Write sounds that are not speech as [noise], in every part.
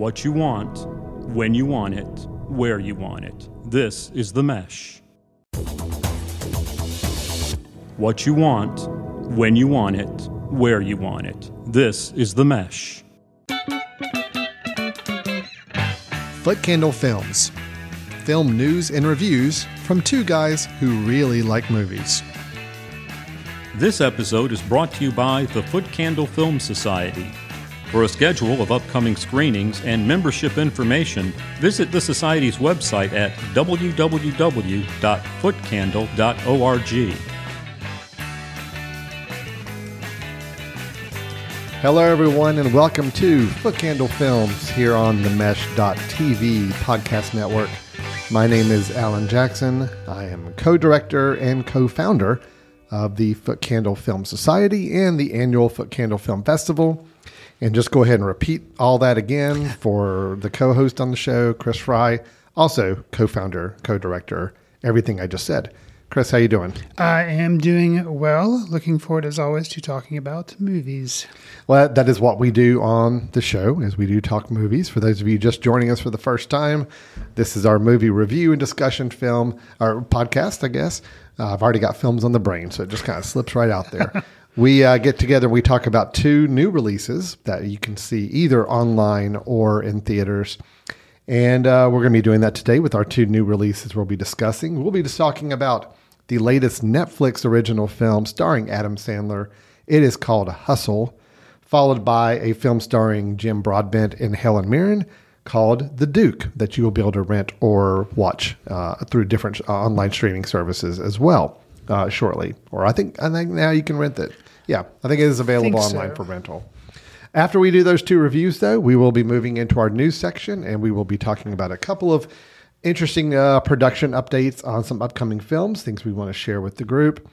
What you want, when you want it, where you want it. This is The Mesh. What you want, when you want it, where you want it. This is The Mesh. Foot Candle Films. Film news and reviews from two guys who really like movies. This episode is brought to you by the Foot Candle Film Society. For a schedule of upcoming screenings and membership information, visit the Society's website at www.footcandle.org. Hello, everyone, and welcome to Foot Candle Films here on the Mesh.tv podcast network. My name is Alan Jackson. I am co director and co founder of the Foot Candle Film Society and the annual Foot Candle Film Festival. And just go ahead and repeat all that again for the co host on the show, Chris Fry, also co founder, co director, everything I just said. Chris, how you doing? I am doing well. Looking forward, as always, to talking about movies. Well, that is what we do on the show, as we do talk movies. For those of you just joining us for the first time, this is our movie review and discussion film, our podcast, I guess. Uh, I've already got films on the brain, so it just kind of slips right out there. [laughs] we uh, get together, we talk about two new releases that you can see either online or in theaters. And uh, we're going to be doing that today with our two new releases we'll be discussing. We'll be just talking about the latest Netflix original film starring Adam Sandler. It is called Hustle, followed by a film starring Jim Broadbent and Helen Mirren called The Duke that you will be able to rent or watch uh, through different uh, online streaming services as well uh, shortly. Or I think I think now you can rent it. Yeah, I think it is available Think so. online for rental. After we do those two reviews, though, we will be moving into our news section and we will be talking about a couple of interesting uh, production updates on some upcoming films, things we want to share with the group.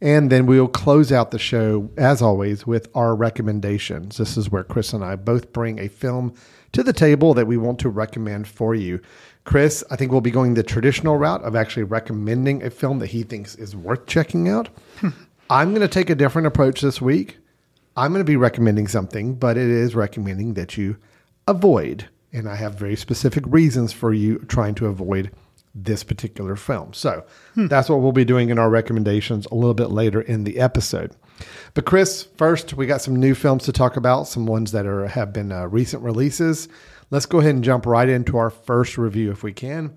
And then we'll close out the show, as always, with our recommendations. This is where Chris and I both bring a film to the table that we want to recommend for you. Chris, I think we'll be going the traditional route of actually recommending a film that he thinks is worth checking out. Hmm. I'm going to take a different approach this week. I'm going to be recommending something, but it is recommending that you avoid. And I have very specific reasons for you trying to avoid this particular film. So hmm. that's what we'll be doing in our recommendations a little bit later in the episode. But Chris, first we got some new films to talk about, some ones that are have been uh, recent releases. Let's go ahead and jump right into our first review if we can.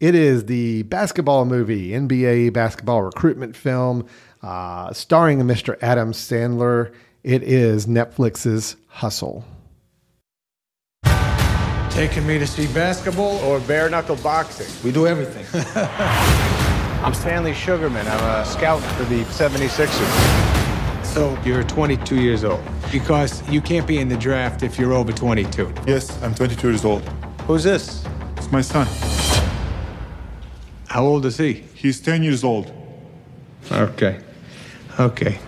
It is the basketball movie, NBA basketball recruitment film, uh, starring Mr. Adam Sandler. It is Netflix's Hustle. Taking me to see basketball or bare knuckle boxing? We do everything. [laughs] I'm Stanley Sugarman. I'm a scout for the 76ers. So you're 22 years old because you can't be in the draft if you're over 22. Yes, I'm 22 years old. Who's this? It's my son. How old is he? He's 10 years old. Okay. Okay.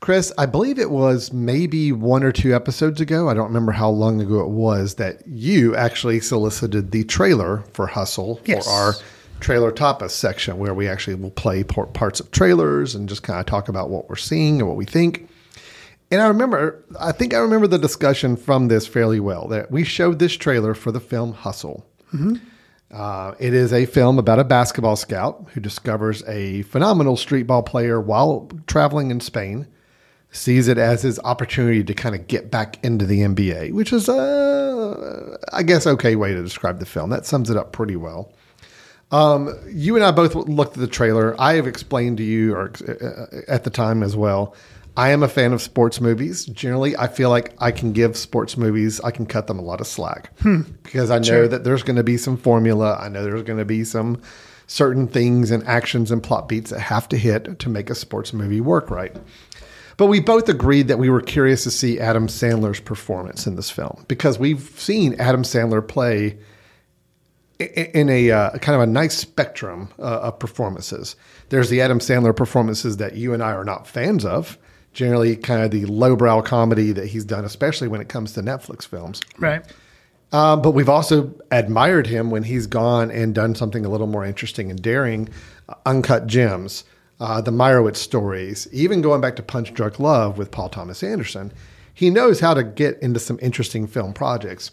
Chris, I believe it was maybe one or two episodes ago. I don't remember how long ago it was that you actually solicited the trailer for Hustle Yes. for our trailer tapas section, where we actually will play parts of trailers and just kind of talk about what we're seeing and what we think. And I remember, I think I remember the discussion from this fairly well that we showed this trailer for the film Hustle. Uh, it is a film about a basketball scout who discovers a phenomenal street ball player while traveling in Spain, sees it as his opportunity to kind of get back into the NBA, which is a, I guess, okay way to describe the film. That sums it up pretty well. Um, you and I both looked at the trailer. I have explained to you, or uh, at the time as well, I am a fan of sports movies. Generally, I feel like I can give sports movies, I can cut them a lot of slack because I know that there's going to be some formula. I know there's going to be some certain things and actions and plot beats that have to hit to make a sports movie work right. But we both agreed that we were curious to see Adam Sandler's performance in this film because we've seen Adam Sandler play in a uh, kind of a nice spectrum uh, of performances. There's the Adam Sandler performances that you and I are not fans of. Generally, kind of the lowbrow comedy that he's done, especially when it comes to Netflix films. Right. Um, but we've also admired him when he's gone and done something a little more interesting and daring. Uh, Uncut Gems, uh, the Meyerowitz stories, even going back to Punch Drunk Love with Paul Thomas Anderson. he knows how to get into some interesting film projects.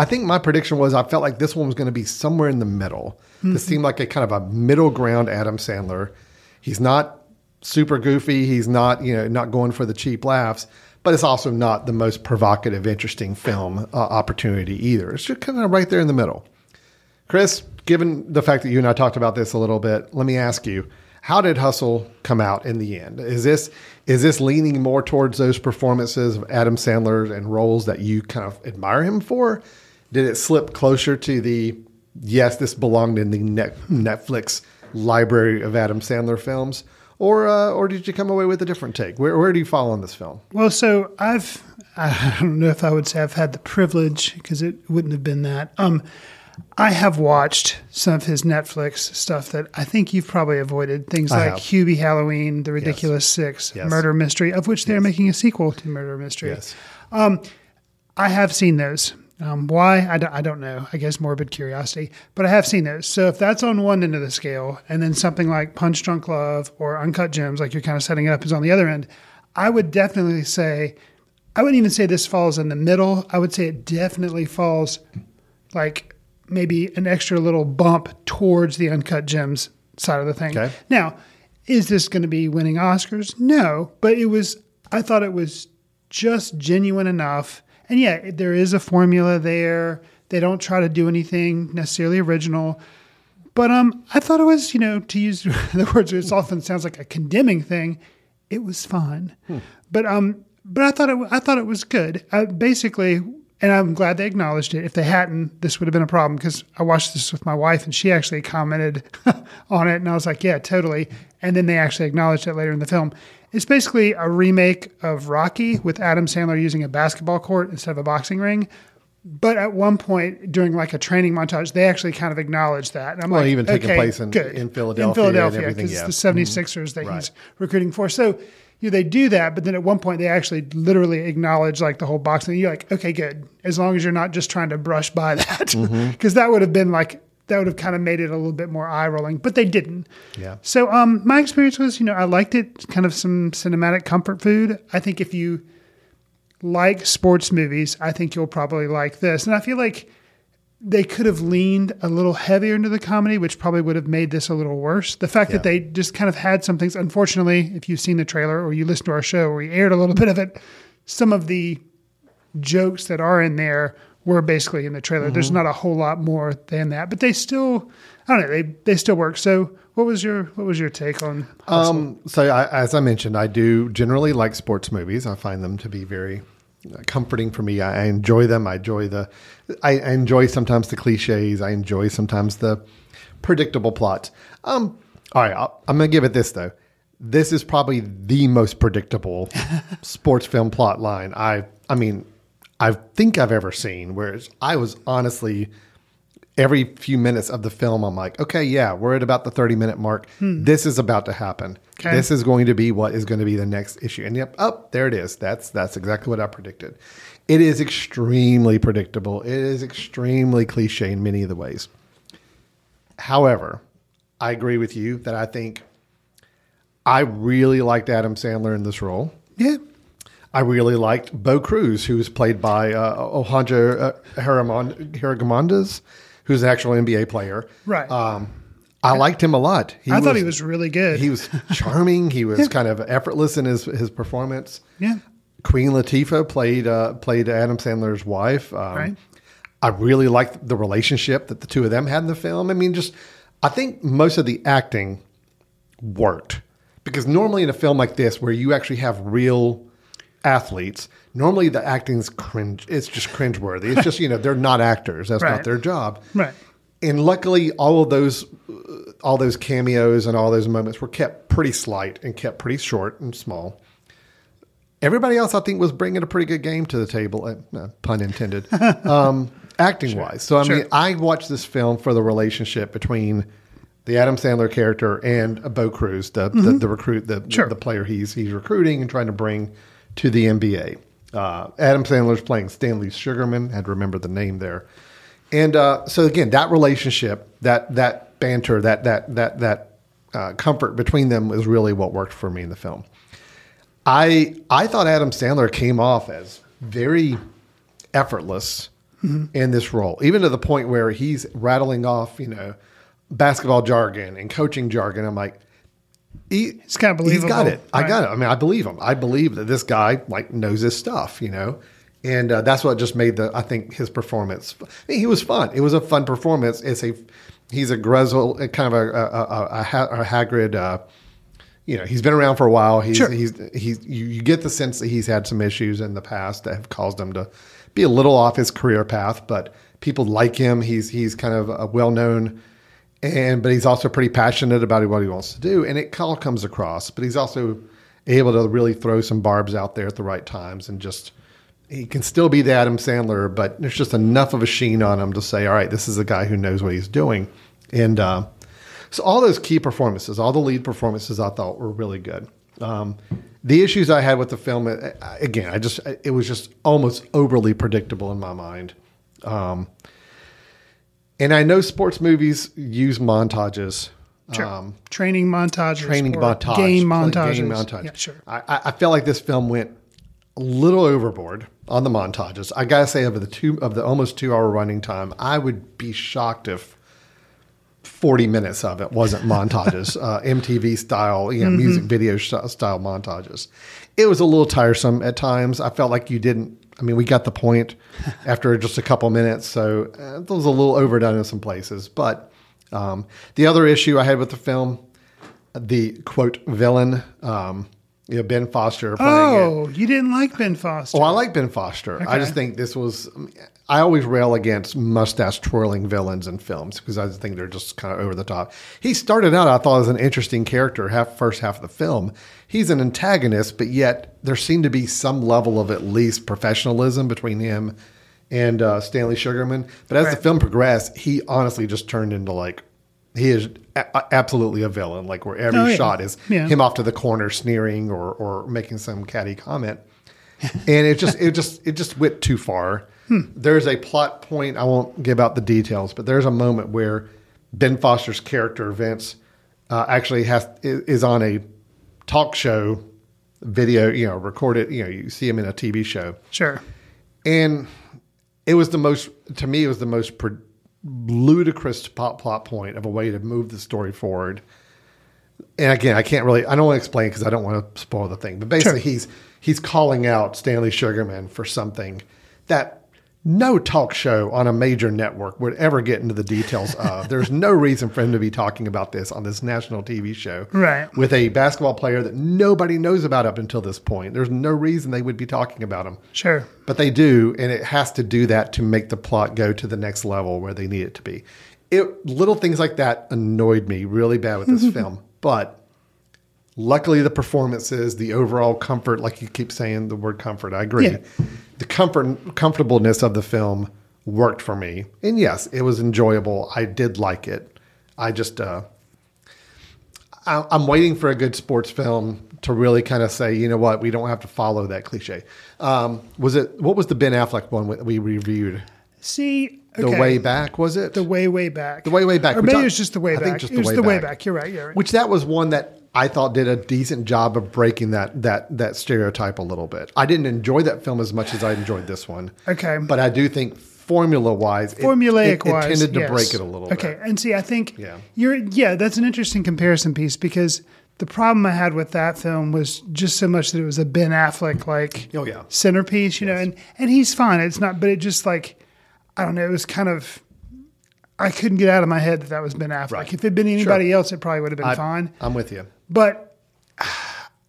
I think my prediction was I felt like this one was going to be somewhere in the middle. This seemed like a kind of a middle ground Adam Sandler. He's not super goofy. He's not, you know, not going for the cheap laughs, but it's also not the most provocative, interesting film uh, opportunity either. It's just kind of right there in the middle. Chris, given the fact that you and I talked about this a little bit, let me ask you, how did Hustle come out in the end? Is this is this leaning more towards those performances of Adam Sandler and roles that you kind of admire him for? Did it slip closer to the yes, this belonged in the Netflix library of Adam Sandler films, or uh, or did you come away with a different take? Where where do you fall on this film? Well, so I've I don't know if I would say I've had the privilege because it wouldn't have been that. Um, I have watched some of his Netflix stuff that I think you've probably avoided. Things I like have. Hubie Halloween, The Ridiculous Six, Yes. Murder Mystery, of which they're making a sequel to Murder Mystery. Yes. Um, I have seen those. Um, why? I don't, I don't know. I guess morbid curiosity. But I have seen those. So if that's on one end of the scale, and then something like Punch Drunk Love or Uncut Gems, like you're kind of setting it up, is on the other end, I would definitely say, I wouldn't even say this falls in the middle. I would say it definitely falls like maybe an extra little bump towards the Uncut Gems side of the thing. Okay. Now, is this going to be winning Oscars? No, but it was. I thought it was just genuine enough. And yeah, there is a formula there. They don't try to do anything necessarily original. But um, I thought it was, you know, to use [laughs] the words, it often sounds like a condemning thing. It was fun, but um, but I thought it, I thought it was good. I, basically, and I'm glad they acknowledged it. If they hadn't, this would have been a problem because I watched this with my wife and she actually commented [laughs] on it, and I was like, yeah, totally. And then they actually acknowledged it later in the film. It's basically a remake of Rocky with Adam Sandler using a basketball court instead of a boxing ring. But at one point during like a training montage, they actually kind of acknowledge that. And I'm like, Well, like, even taking okay, place in- good. in Philadelphia In Philadelphia, because yeah. the 76ers that Right. he's recruiting for. So you know, they do that, but then at one point they actually literally acknowledge like the whole boxing. You're like, okay, good. As long as you're not just trying to brush by that, because Mm-hmm. [laughs] that would have been like that would have kind of made it a little bit more eye rolling. But they didn't. Yeah. So um, my experience was, you know, I liked it. Kind of some cinematic comfort food. I think if you like sports movies, I think you'll probably like this. And I feel like they could have leaned a little heavier into the comedy, which probably would have made this a little worse. The fact Yeah. that they just kind of had some things, unfortunately, if you've seen the trailer or you listen to our show where we aired a little [laughs] bit of it, some of the jokes that are in there were basically in the trailer. Mm-hmm. There's not a whole lot more than that, but they still, I don't know, they, they still work. So what was your, what was your take on Hustle? Um, so, I, as I mentioned, I do generally like sports movies. I find them to be very uh, comforting for me. I, I enjoy them. I enjoy the, I, I enjoy sometimes the cliches. I enjoy sometimes the predictable plots. Um, all right, I'll, I'm going to give it this though. This is probably the most predictable [laughs] sports film plot line I, I mean, I think I've ever seen. Whereas I was honestly every few minutes of the film, I'm like, okay, yeah, we're at about the 30 minute mark. Hmm. This is about to happen. Okay. This is going to be what is going to be the next issue. And yep, up oh, there it is. That's that's exactly what I predicted. It is extremely predictable. It is extremely cliche in many of the ways. However, I agree with you that I think I really liked Adam Sandler in this role. yeah. I really liked Bo Cruz, who was played by uh, Alejandro uh, who's an actual NBA player. Right. Um, I liked him a lot. He I thought he was really good. He was [laughs] charming. He was kind of effortless in his his performance. Yeah. Queen Latifah played uh, played Adam Sandler's wife. Um, Right. I really liked the relationship that the two of them had in the film. I mean, just I think most of the acting worked because normally in a film like this, where you actually have real athletes, normally the acting's cringe. It's just cringeworthy. It's just you know they're not actors. That's Right. not their job. Right. And luckily, all of those, uh, all those cameos and all those moments were kept pretty slight and kept pretty short and small. Everybody else, I think, was bringing a pretty good game to the table, uh, pun intended, [laughs] um, acting wise. So, I Sure. mean, I watched this film for the relationship between the Adam Sandler character and Bo Cruz, the, the, the recruit, the, Mm-hmm. Sure. the player he's he's recruiting and trying to bring to the NBA. Uh, Adam Sandler's playing Stanley Sugarman. Had to remember the name there. And uh, so again, that relationship, that that banter, that that that that uh, comfort between them was really what worked for me in the film. I I thought Adam Sandler came off as very effortless in this role, even to the point where he's rattling off, you know, basketball jargon and coaching jargon. I'm like, he, It's kinda believable. He's got it. I got it. I mean, I believe him. I believe that this guy like knows his stuff, you know, and uh, that's what just made the. I think his performance. I mean, he was fun. It was a fun performance. It's a. He's a Grezel, kind of a a, a, a, a Hagrid. Uh, you know, he's been around for a while. He's Sure. he's he's you, you get the sense that he's had some issues in the past that have caused him to be a little off his career path, but people like him. He's he's kind of a well known and but he's also pretty passionate about what he wants to do. And it all comes across but he's also able to really throw some barbs out there at the right times and just he can still be the adam sandler but there's just enough of a sheen on him to say all right this is a guy who knows what he's doing. And uh, so all those key performances all the lead performances i thought were really good. Um, the issues i had with the film uh, again i just it was just almost overly predictable in my mind. Um, and I know sports movies use montages. Sure. Um, training montages, training montage, game montages. game montage. Yeah, sure. I, I- feel like this film went a little overboard on the montages. I gotta say, over the two of the almost two hour running time, I would be shocked if forty minutes of it wasn't montages, [laughs] uh, MTV style, you know, music video sh- style montages. It was a little tiresome at times. I felt like you didn't. I mean, we got the point after just a couple minutes, so uh, it was a little overdone in some places. But um, the other issue I had with the film, the quote villain, um, you know, Ben Foster playing it. Oh, you didn't like Ben Foster? Oh, I like Ben Foster. I just think this was. I always rail against mustache twirling villains in films because I just think they're just kind of over the top. He started out, I thought, as an interesting character. Half first half of the film, he's an antagonist, but yet there seemed to be some level of at least professionalism between him and uh, Stanley Sugarman. But as the film progressed, he honestly just turned into like he is a- absolutely a villain. Like where every Oh, yeah. shot is Yeah. him off to the corner sneering or or making some catty comment and it just it just it just went too far. There's a plot point I won't give out the details, but there's a moment where Ben Foster's character Vince uh, actually has is, on a talk show video, you know, recorded. You know, you see him in a TV show, Sure. and it was the most to me it was the most pro- ludicrous plot plot point of a way to move the story forward and again i can't really i don't want to explain because i don't want to spoil the thing but basically Sure. he's he's calling out stanley sugarman for something that no talk show on a major network would ever get into the details of [laughs] there's no reason for him to be talking about this on this national tv show Right. with a basketball player that nobody knows about up until this point there's no reason they would be talking about him Sure. but they do, and it has to do that to make the plot go to the next level where they need it to be. It little things like that annoyed me really bad with this [laughs] film, but luckily the performances, the overall comfort, like you keep saying the word comfort, I agree. Yeah. The comfort, comfortableness of the film worked for me, and yes, it was enjoyable. I did like it. I just, uh, I, I'm waiting for a good sports film to really kind of say, you know what, we don't have to follow that cliche. Um, was it what was the Ben Affleck one we reviewed? See, The way back was it? The way, way back. The way, way back. Or maybe I- it was just the way I back. think just it was way the way back. back. You're right. You're right. Which that was one that I thought did a decent job of breaking that that that stereotype a little bit. I didn't enjoy that film as much as I enjoyed this one. Okay. but I do think formula wise, formulaic it, it, wise, it tended to yes. break it a little Okay, bit. and see, I think Yeah. you're yeah, that's an interesting comparison piece because the problem I had with that film was just so much that it was a Ben Affleck like Oh, yeah. centerpiece, you know, and and he's fine. It's not, but it just like I don't know, it was kind of. I couldn't get out of my head that that was Ben Affleck. Right. If it'd been anybody else, it probably would have been I, fine. I'm with you. But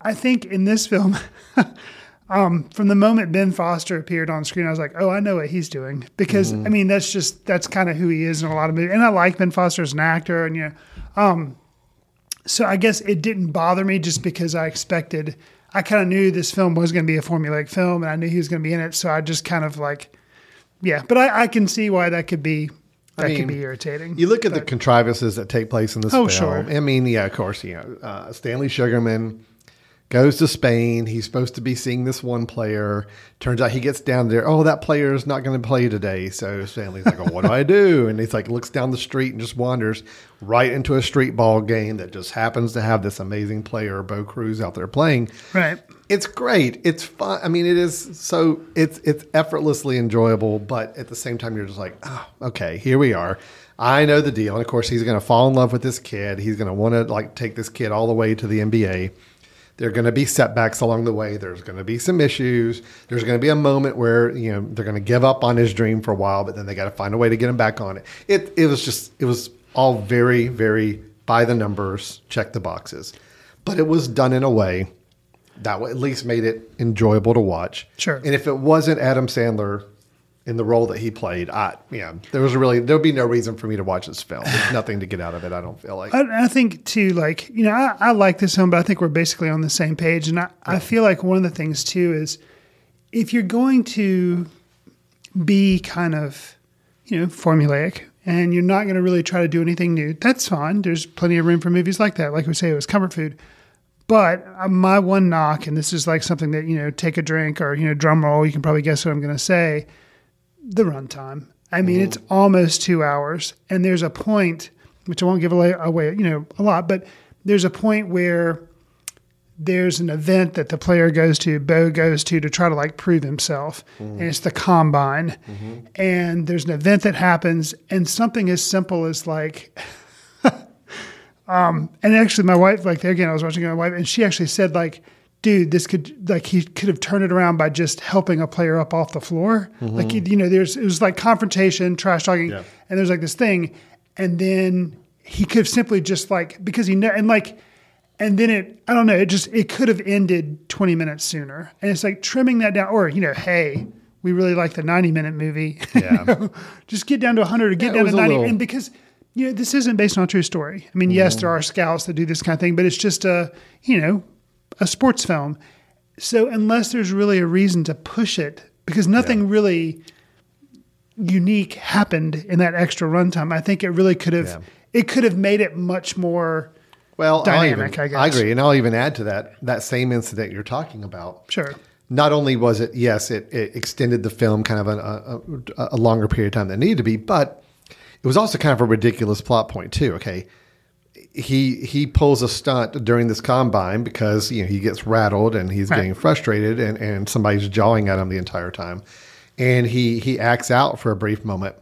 I think in this film, [laughs] um, from the moment Ben Foster appeared on screen, I was like, oh, I know what he's doing. Because, I mean, that's just, that's kind of who he is in a lot of movies. And I like Ben Foster as an actor. And, you know, um, so I guess it didn't bother me just because I expected, I kind of knew this film was going to be a formulaic film and I knew he was going to be in it. So I just kind of like, yeah, but I, I can see why that could be, that mean, could be irritating. You look at the contrivances that take place in this Oh, film. sure. I mean, yeah, of course, you know, uh, Stanley Sugarman goes to Spain. He's supposed to be seeing this one player. Turns out he gets down there. Oh, that player is not going to play today. So Stanley's like, oh, what do I do? [laughs] And he's like, looks down the street and just wanders right into a street ball game that just happens to have this amazing player, Bo Cruz, out there playing. Right. It's great. It's fun. I mean, it is so it's it's effortlessly enjoyable, but at the same time, you're just like, oh, okay, here we are. I know the deal, and of course, he's going to fall in love with this kid. He's going to want to like take this kid all the way to the NBA. There are going to be setbacks along the way. There's going to be some issues. There's going to be a moment where you know they're going to give up on his dream for a while, but then they got to find a way to get him back on it. It it was just it was all very very by the numbers, check the boxes, but it was done in a way that at least made it enjoyable to watch. Sure. And if it wasn't Adam Sandler in the role that he played, I yeah, there was really there would be no reason for me to watch this film. There's [laughs] nothing to get out of it. I don't feel like. I, I think too, like you know, I, I like this film, but I think we're basically on the same page. And I, I feel like one of the things too is if you're going to be kind of, you know, formulaic and you're not going to really try to do anything new, that's fine. There's plenty of room for movies like that. Like we say, it was comfort food. But uh, my one knock, and this is like something that you know, take a drink or you know, drum roll. You can probably guess what I'm going to say. The runtime. I mean, mm-hmm. it's almost two hours, and there's a point which I won't give away, you know, a lot, but there's a point where there's an event that the player goes to, Bo goes to, to try to like prove himself, mm-hmm. and it's the combine. Mm-hmm. And there's an event that happens, and something as simple as like [laughs] Um, and actually my wife like there again i was watching my wife and she actually said like dude this could like he could have turned it around by just helping a player up off the floor like you know there's it was like confrontation trash talking Yeah. and there's like this thing and then he could have simply just like because he know and like and then it i don't know it just it could have ended 20 minutes sooner and it's like trimming that down or you know hey we really like the 90 minute movie [laughs] Yeah. just get down to 100 or get Yeah, down to 90 little- and because you know this isn't based on a true story i mean yes there are scouts that do this kind of thing but it's just a you know a sports film so unless there's really a reason to push it because nothing really unique happened in that extra runtime i think it really could have Yeah. it could have made it much more well, dynamic, even- I guess. I agree, and I'll even add to that that same incident you're talking about. sure Not only was it yes, it, it extended the film kind of a, a, a longer period of time than it needed to be, but it was also kind of a ridiculous plot point too. Okay, he he pulls a stunt during this combine because you know he gets rattled and he's Right. getting frustrated and, and somebody's jawing at him the entire time, and he he acts out for a brief moment,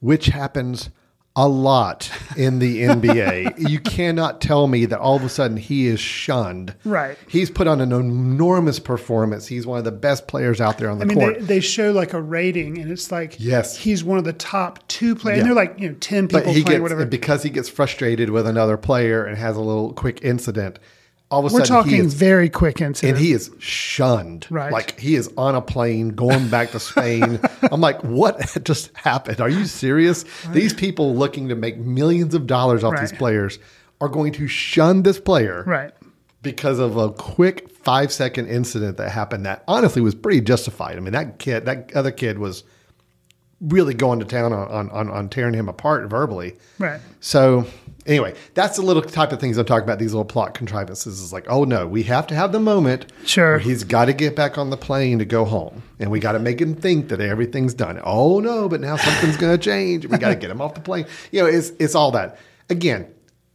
which happens a lot in the NBA. [laughs] you cannot tell me that all of a sudden he is shunned. Right. He's put on an enormous performance. He's one of the best players out there on the I mean, court. they, they show like a rating, and it's like Yes. he's one of the top two players. Yeah. And they're like you know ten people but he playing gets whatever. because he gets frustrated with another player and has a little quick incident. All of a We're sudden, talking is very quick incident. and he is shunned. Right. Like he is on a plane going back to Spain. [laughs] I'm like, what [laughs] just happened? Are you serious? These people looking to make millions of dollars off these players are going to shun this player right. because of a quick five second incident that happened that honestly was pretty justified. I mean, that kid, that other kid was really going to town on, on, on, on tearing him apart verbally. Right. So anyway, that's the little type of things I'm talking about. These little plot contrivances is like, oh no, we have to have the moment Sure. he's got to get back on the plane to go home, and we got to make him think that everything's done. Oh no, but now something's going to change. We got to get him off the plane. You know, it's it's all that. Again,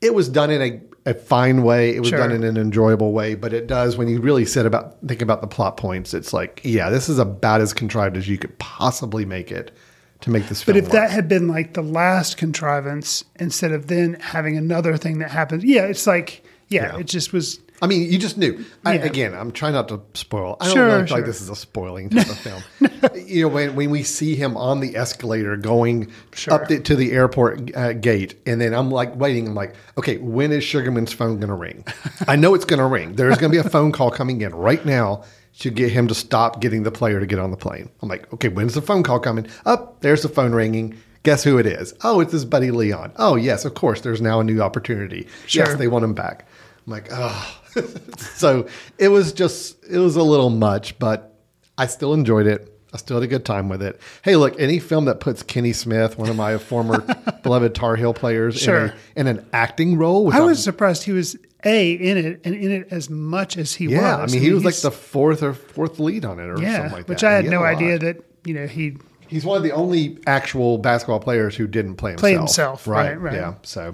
it was done in a a fine way. It was Sure. done in an enjoyable way, but it does when you really sit about think about the plot points. It's like, yeah, this is about as contrived as you could possibly make it to make this But if that had been like the last contrivance instead of then having another thing that happens, yeah, it's like, yeah, Yeah. it just was. I mean, you just knew. I, Yeah. again, I'm trying not to spoil. I don't Sure, really feel sure. like this is a spoiling type of film. [laughs] You know, when, when we see him on the escalator going Sure. up the, to the airport uh, gate, and then I'm like waiting. I'm like, okay, when is Sugarman's phone going to ring? I know it's going to ring. There's going to be a phone call coming in right now to get him to stop getting the player to get on the plane. I'm like, okay, when's the phone call coming? Up, there's the phone ringing. Guess who it is? Oh, it's his buddy Leon. Oh, yes, of course. There's now a new opportunity. Sure. Yes, they want him back. I'm like, oh. [laughs] so it was just, it was a little much, but I still enjoyed it. I still had a good time with it. Hey, look, any film that puts Kenny Smith, one of my former [laughs] beloved Tar Heel players, Sure. in, a, in an acting role, I I'm- was surprised he was a in it and in it as much as he Yeah, was. I mean, he was like the fourth or fourth lead on it, or yeah, something like that. which. I had He no idea that you know he He's one of the only actual basketball players who didn't play himself. Play himself, right, right. Yeah. So,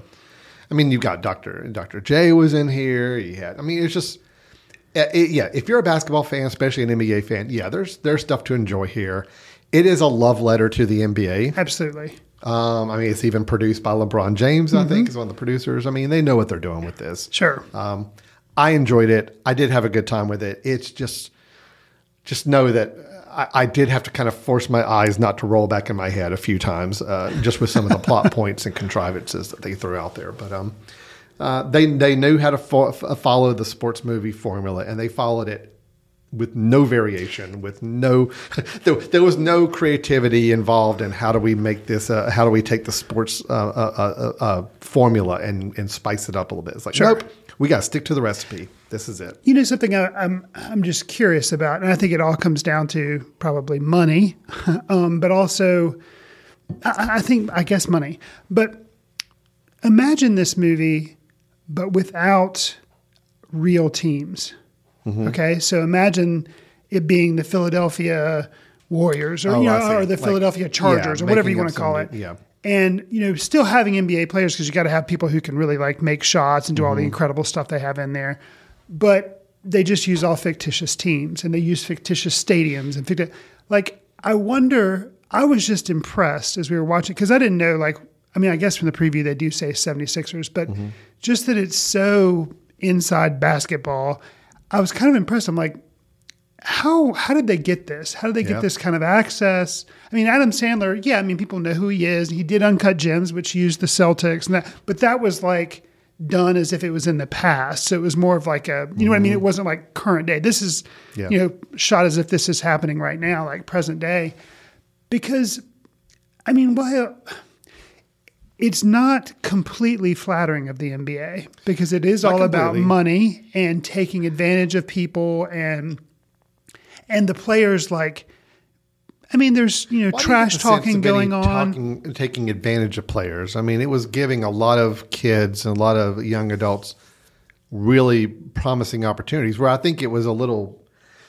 I mean, you've got Doctor Doctor J was in here. You had, I mean, it's just, it- yeah. If you're a basketball fan, especially an NBA fan, yeah, there's there's stuff to enjoy here. It is a love letter to the NBA. absolutely Um, I mean, it's even produced by LeBron James. I Mm-hmm. think is one of the producers. I mean, they know what they're doing with this. sure. Um, I enjoyed it. I did have a good time with it. It's just, just know that I, I did have to kind of force my eyes not to roll back in my head a few times, uh, just with some of the plot [laughs] points and contrivances that they threw out there. But um, uh, they they knew how to fo- follow the sports movie formula, and they followed it with no variation, with no [laughs] there, there was no creativity involved in how do we make this, uh, how do we take the sports uh, uh, uh, uh, formula and and spice it up a little bit. It's like Sure. nope, we got to stick to the recipe. This is it. You know something I, I'm I'm just curious about, and I think it all comes down to probably money, [laughs] um, but also I, I think I guess money. But imagine this movie, but without real teams. Mm-hmm. Okay, so imagine it being the Philadelphia Warriors, or Oh, you know, or the Like, Philadelphia Chargers, yeah, or whatever you want to call it. yeah. And you know, still having NBA players because you got to have people who can really like make shots and do Mm-hmm. all the incredible stuff they have in there. But they just use all fictitious teams and they use fictitious stadiums and ficti- like I wonder. I was just impressed as we were watching because I didn't know like I mean I guess from the preview they do say 76ers, but Mm-hmm. just that it's so inside basketball. I was kind of impressed. I'm like, how how did they get this? How did they get Yeah. this kind of access? I mean, Adam Sandler, yeah, I mean, people know who he is. He did Uncut Gems, which used the Celtics, and that, but that was like done as if it was in the past. So it was more of like a, you know what I mean? It wasn't like current day. This is, Mm-hmm. Yeah. you know, shot as if this is happening right now, like present day, because, I mean, while it's not completely flattering of the NBA because it is Not all about money and taking advantage of people and and the players like I mean there's you know Why trash get the sense talking going on talking- taking advantage of players. I mean, it was giving a lot of kids and a lot of young adults really promising opportunities. Where I think it was a little.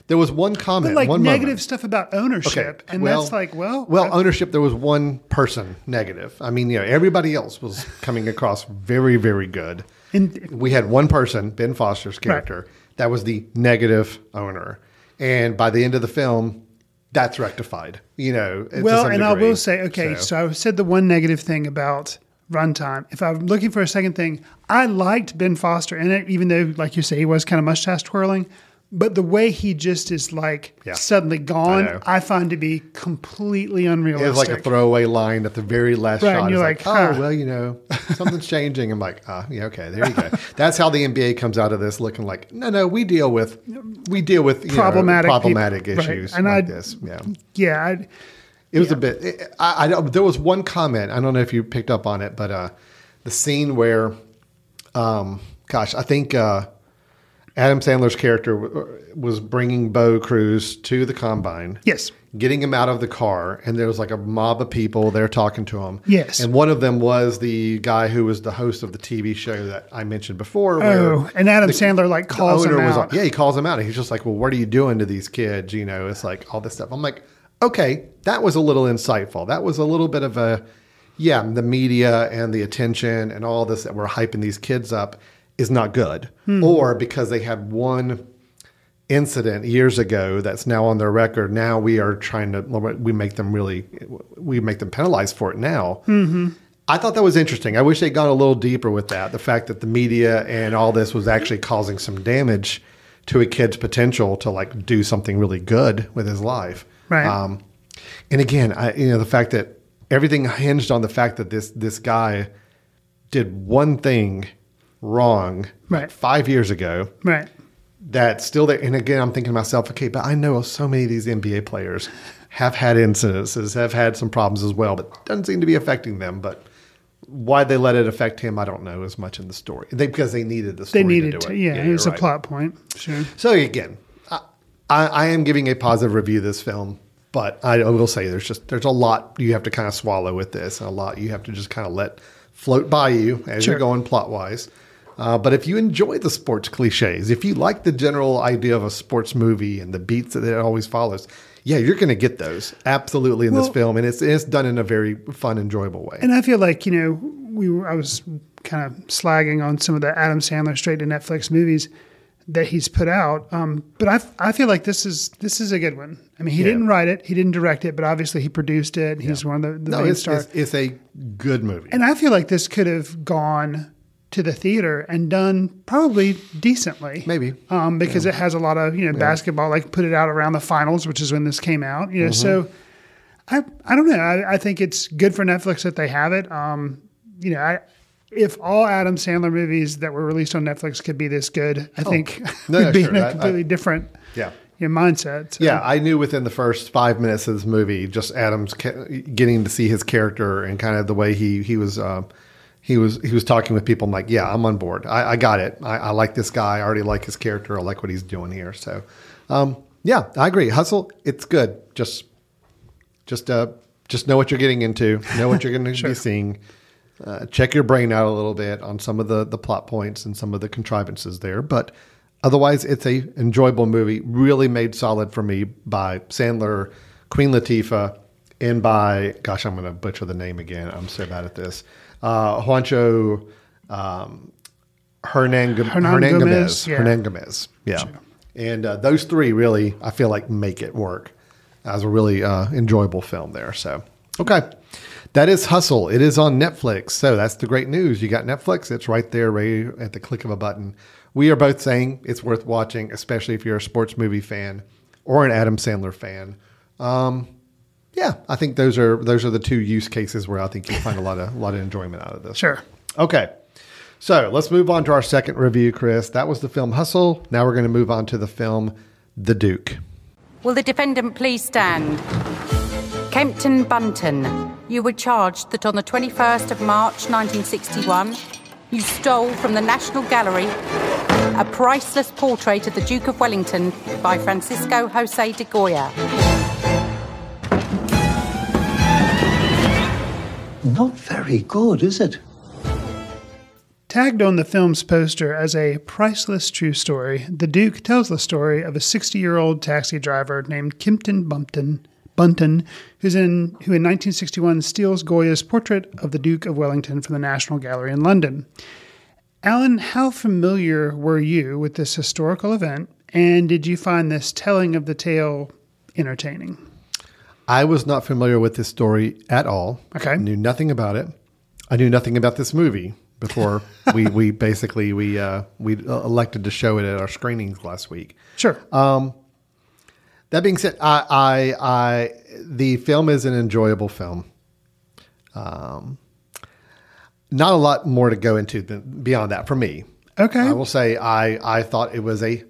There was one comment, but like one negative moment. stuff about ownership and that's like well well, uh, ownership. There was one person negative. I mean, you know, everybody else was [laughs] coming across very, very good. and we had one person, Ben Foster's character, that was the negative owner, and by the end of the film, that's rectified. You know, well and I will say okay so. I said the one negative thing about runtime if I'm looking for a second thing I liked Ben Foster in it even though like you say he was kind of mustache twirling but the way he just is like Yeah. suddenly gone know. I, find to be completely It unrealistic was like a throwaway line at the very last Right, shot. and you're It's like, oh, well, you know, something's changing. I'm like, ah, yeah, okay, there you go. That's how the NBA comes out of this, looking like, no, no, we deal with, we deal with you know, Problematic people. problematic Right. issues And like I- this. Yeah, yeah I, it was a bit. it- I, I. There was one comment. I don't know if you picked up on it, but uh, the scene where, um, gosh, I think uh, Adam Sandler's character w- uh, was bringing Bo Cruz to the combine. yes getting him out of the car, and there was like a mob of people there talking to him. Yes. and one of them was the guy who was the host of the TV show that I mentioned before. where Oh, and Adam the- Sandler like calls him out. like, yeah, he calls him out. And he's just like, well, what are you doing to these kids? You know, it's like all this stuff. I'm like, okay, that was a little insightful. That was a little bit of a, yeah, the media and the attention and all this that we're hyping these kids up is not good. Hmm. Or because they had one incident years ago that's now on their record. Now we are trying to we make them really we make them penalized for it now. Mm-hmm. I thought that was interesting. I wish they'd gone a little deeper with that. The fact that the media and all this was actually causing some damage to a kid's potential to like do something really good with his life. Right. Um, and again, I, you know, the fact that everything hinged on the fact that this this guy did one thing wrong Right. five years ago right that's still there. And again, I'm thinking to myself, okay, but I know so many of these NBA players have had incidences, have had some problems as well, but doesn't seem to be affecting them. But why they let it affect him, I don't know as much in the story. They, because they needed the story they needed to to, do it. yeah, it you're was a plot point sure So again, I, I, I am giving a positive review of this film, but I will say there's just there's a lot you have to kind of swallow with this, and a lot you have to just kind of let float by you as Sure. you're going plot wise. Uh, but if you enjoy the sports cliches, if you like the general idea of a sports movie and the beats that it always follows, yeah, you're going to get those absolutely in this film, and it's it's done in a very fun, enjoyable way. And I feel like you know we were, I was kind of slagging on some of the Adam Sandler straight to Netflix movies that he's put out. Um, but I I feel like this is this is a good one. I mean, he Yeah. didn't write it, he didn't direct it, but obviously he produced it. He's one of the, the no, main it's, stars. it's it's a good movie. and I feel like this could have gone to the theater and done probably decently. Maybe. Um, because it has a lot of, you know, basketball, like put it out around the finals, which is when this came out, you know, so Mm-hmm. I, I don't know. I, I think it's good for Netflix that they have it. Um, you know, I, if all Adam Sandler movies that were released on Netflix could be this good, I think Oh. [laughs] No, [laughs] we'd no, be sure. in a I- I- completely different yeah. you know, mindset. So, Yeah, I knew within the first five minutes of this movie, just Adams ca- getting to see his character and kind of the way he he was uh, he was he was talking with people. I'm like, yeah, I'm on board. I, I got it. I, I like this guy. I already like his character. I like what he's doing here. So, um, yeah, I agree. Hustle, it's good. Just just uh, just know what you're getting into. Know what you're going [laughs] to be seeing. Uh, check your brain out a little bit on some of the the plot points and some of the contrivances there, but otherwise, it's a enjoyable movie. Really made solid for me by Sandler, Queen Latifah, and by gosh, I'm going to butcher the name again. I'm so bad at this. Uh, Juancho um, Hernan, Hernan Gomez, yeah. Hernan Gomez. Yeah, and uh, those three really, I feel like make it work as a really uh, enjoyable film there. So, okay. That is Hustle. It is on Netflix. So that's the great news. You got Netflix. It's right there, ready at the click of a button. We are both saying it's worth watching, especially if you're a sports movie fan or an Adam Sandler fan. Um, yeah, I think those are those are the two use cases where I think you'll find a lot of a lot of enjoyment out of this. Sure. Okay. So let's move on to our second review, Chris. That was the film Hustle. Now we're going to move on to the film The Duke. Will the defendant please stand? Kempton Bunton, you were charged that on the 21st of March 1961, you stole from the National Gallery a priceless portrait of the Duke of Wellington by Francisco Jose de Goya. Not very good, is it? Tagged on the film's poster as a priceless true story, The Duke tells the story of a 60 year old taxi driver named Kimpton Bumpton, Bunton, who's in, who in 1961 steals Goya's portrait of the Duke of Wellington from the National Gallery in London. Alan, how familiar were you with this historical event, and did you find this telling of the tale entertaining? I was not familiar with this story at all. Okay. I knew nothing about it. I knew nothing about this movie before [laughs] we, we basically we uh, we elected to show it at our screenings last week. Sure. That being said, I, I, I, the film is an enjoyable film. Um, not a lot more to go into than beyond that for me. okay. I will say I, I thought it was a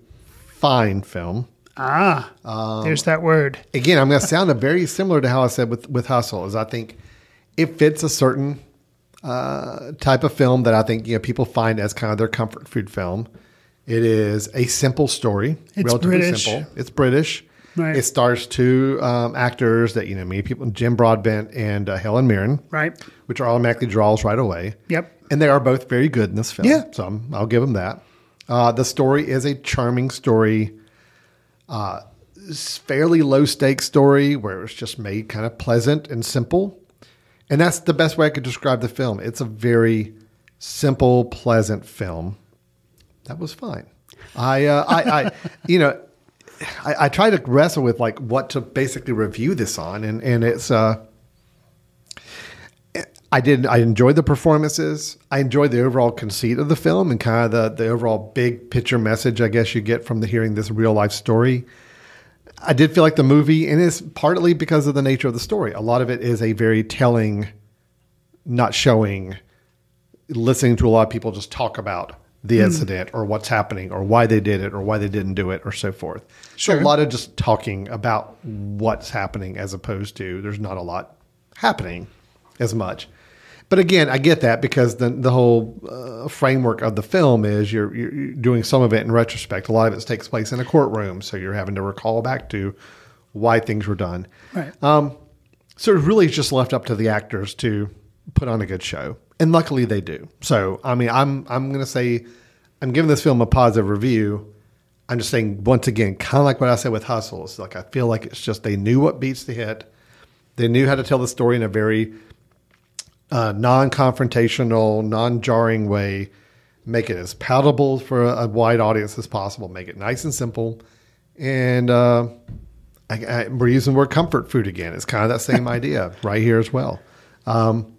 fine film. Ah, there's that word. Again, I'm going to sound very similar to how I said with with Hustle. Is I think it fits a certain uh, type of film that I think you know people find as kind of their comfort food film. It is a simple story, It's relatively British. simple. It's British. Right. It stars two um, actors that you know many people, Jim Broadbent and uh, Helen Mirren, Right. which are automatically draws right away. Yep. And they are both very good in this film. Yeah. So I'm, I'll give them that. Uh, the story is a charming story, uh, fairly low stakes story where it's just made kind of pleasant and simple. And that's the best way I could describe the film. It's a very simple, pleasant film. That was fine. I, uh, I, I, [laughs] you know, I, I try to wrestle with like what to basically review this on, and and it's uh, I did. I enjoyed the performances. I enjoyed the overall conceit of the film and kind of the the overall big picture message. I guess you get from the hearing this real life story. I did feel like the movie, and it's partly because of the nature of the story. A lot of it is a very telling, not showing, listening to a lot of people just talk about the hmm. incident or what's happening or why they did it or why they didn't do it or so forth. So Sure. a lot of just talking about what's happening as opposed to there's not a lot happening as much. But again, I get that because the the whole uh, framework of the film is you're, you're doing some of it in retrospect. A lot of it takes place in a courtroom, so you're having to recall back to why things were done. Right. Um, so it really is just left up to the actors to put on a good show, and luckily they do. So I mean, I'm I'm going to say I'm giving this film a positive review. I'm just saying once again, kind of like what I said with Hustles. Like I feel like it's just they knew what beats to hit. They knew how to tell the story in a very uh, non-confrontational, non-jarring way. Make it as palatable for a, a wide audience as possible. Make it nice and simple, and uh, I, I, we're using the word comfort food again. It's kind of that same [laughs] idea right here as well. Um,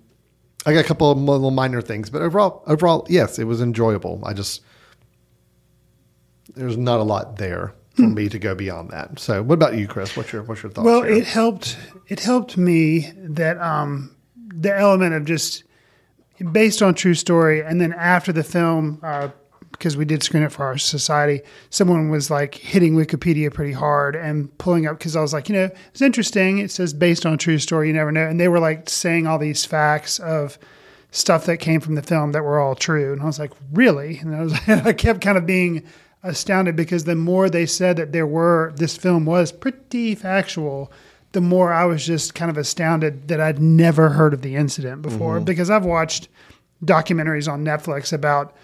I got a couple of little minor things, but overall, overall, yes, it was enjoyable. I just there's not a lot there for me to go beyond that. So, what about you, Chris? What's your what's your thoughts? Well, here? it helped. It helped me that um, the element of just based on true story, and then after the film, uh, because we did screen it for our society, someone was like hitting Wikipedia pretty hard and pulling up because I was like, you know, it's interesting. It says based on true story. You never know, and they were like saying all these facts of stuff that came from the film that were all true, and I was like, really? And I was, [laughs] I kept kind of being astounded because the more they said that there were this film was pretty factual the more i was just kind of astounded that i'd never heard of the incident before because i've watched documentaries on netflix about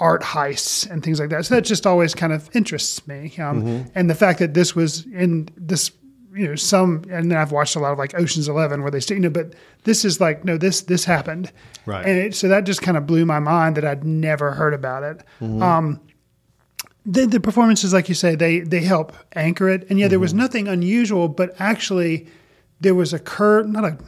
art heists and things like that. So that just always kind of interests me um, and the fact that this was in this you know some and then i've watched a lot of like oceans 11 where they say you know but this is like no this this happened. Right. and it, so that just kind of blew my mind that i'd never heard about it. Um, the, the performances, like you say, they they help anchor it. And yeah, there was mm-hmm. nothing unusual, but actually, there was a cur not a.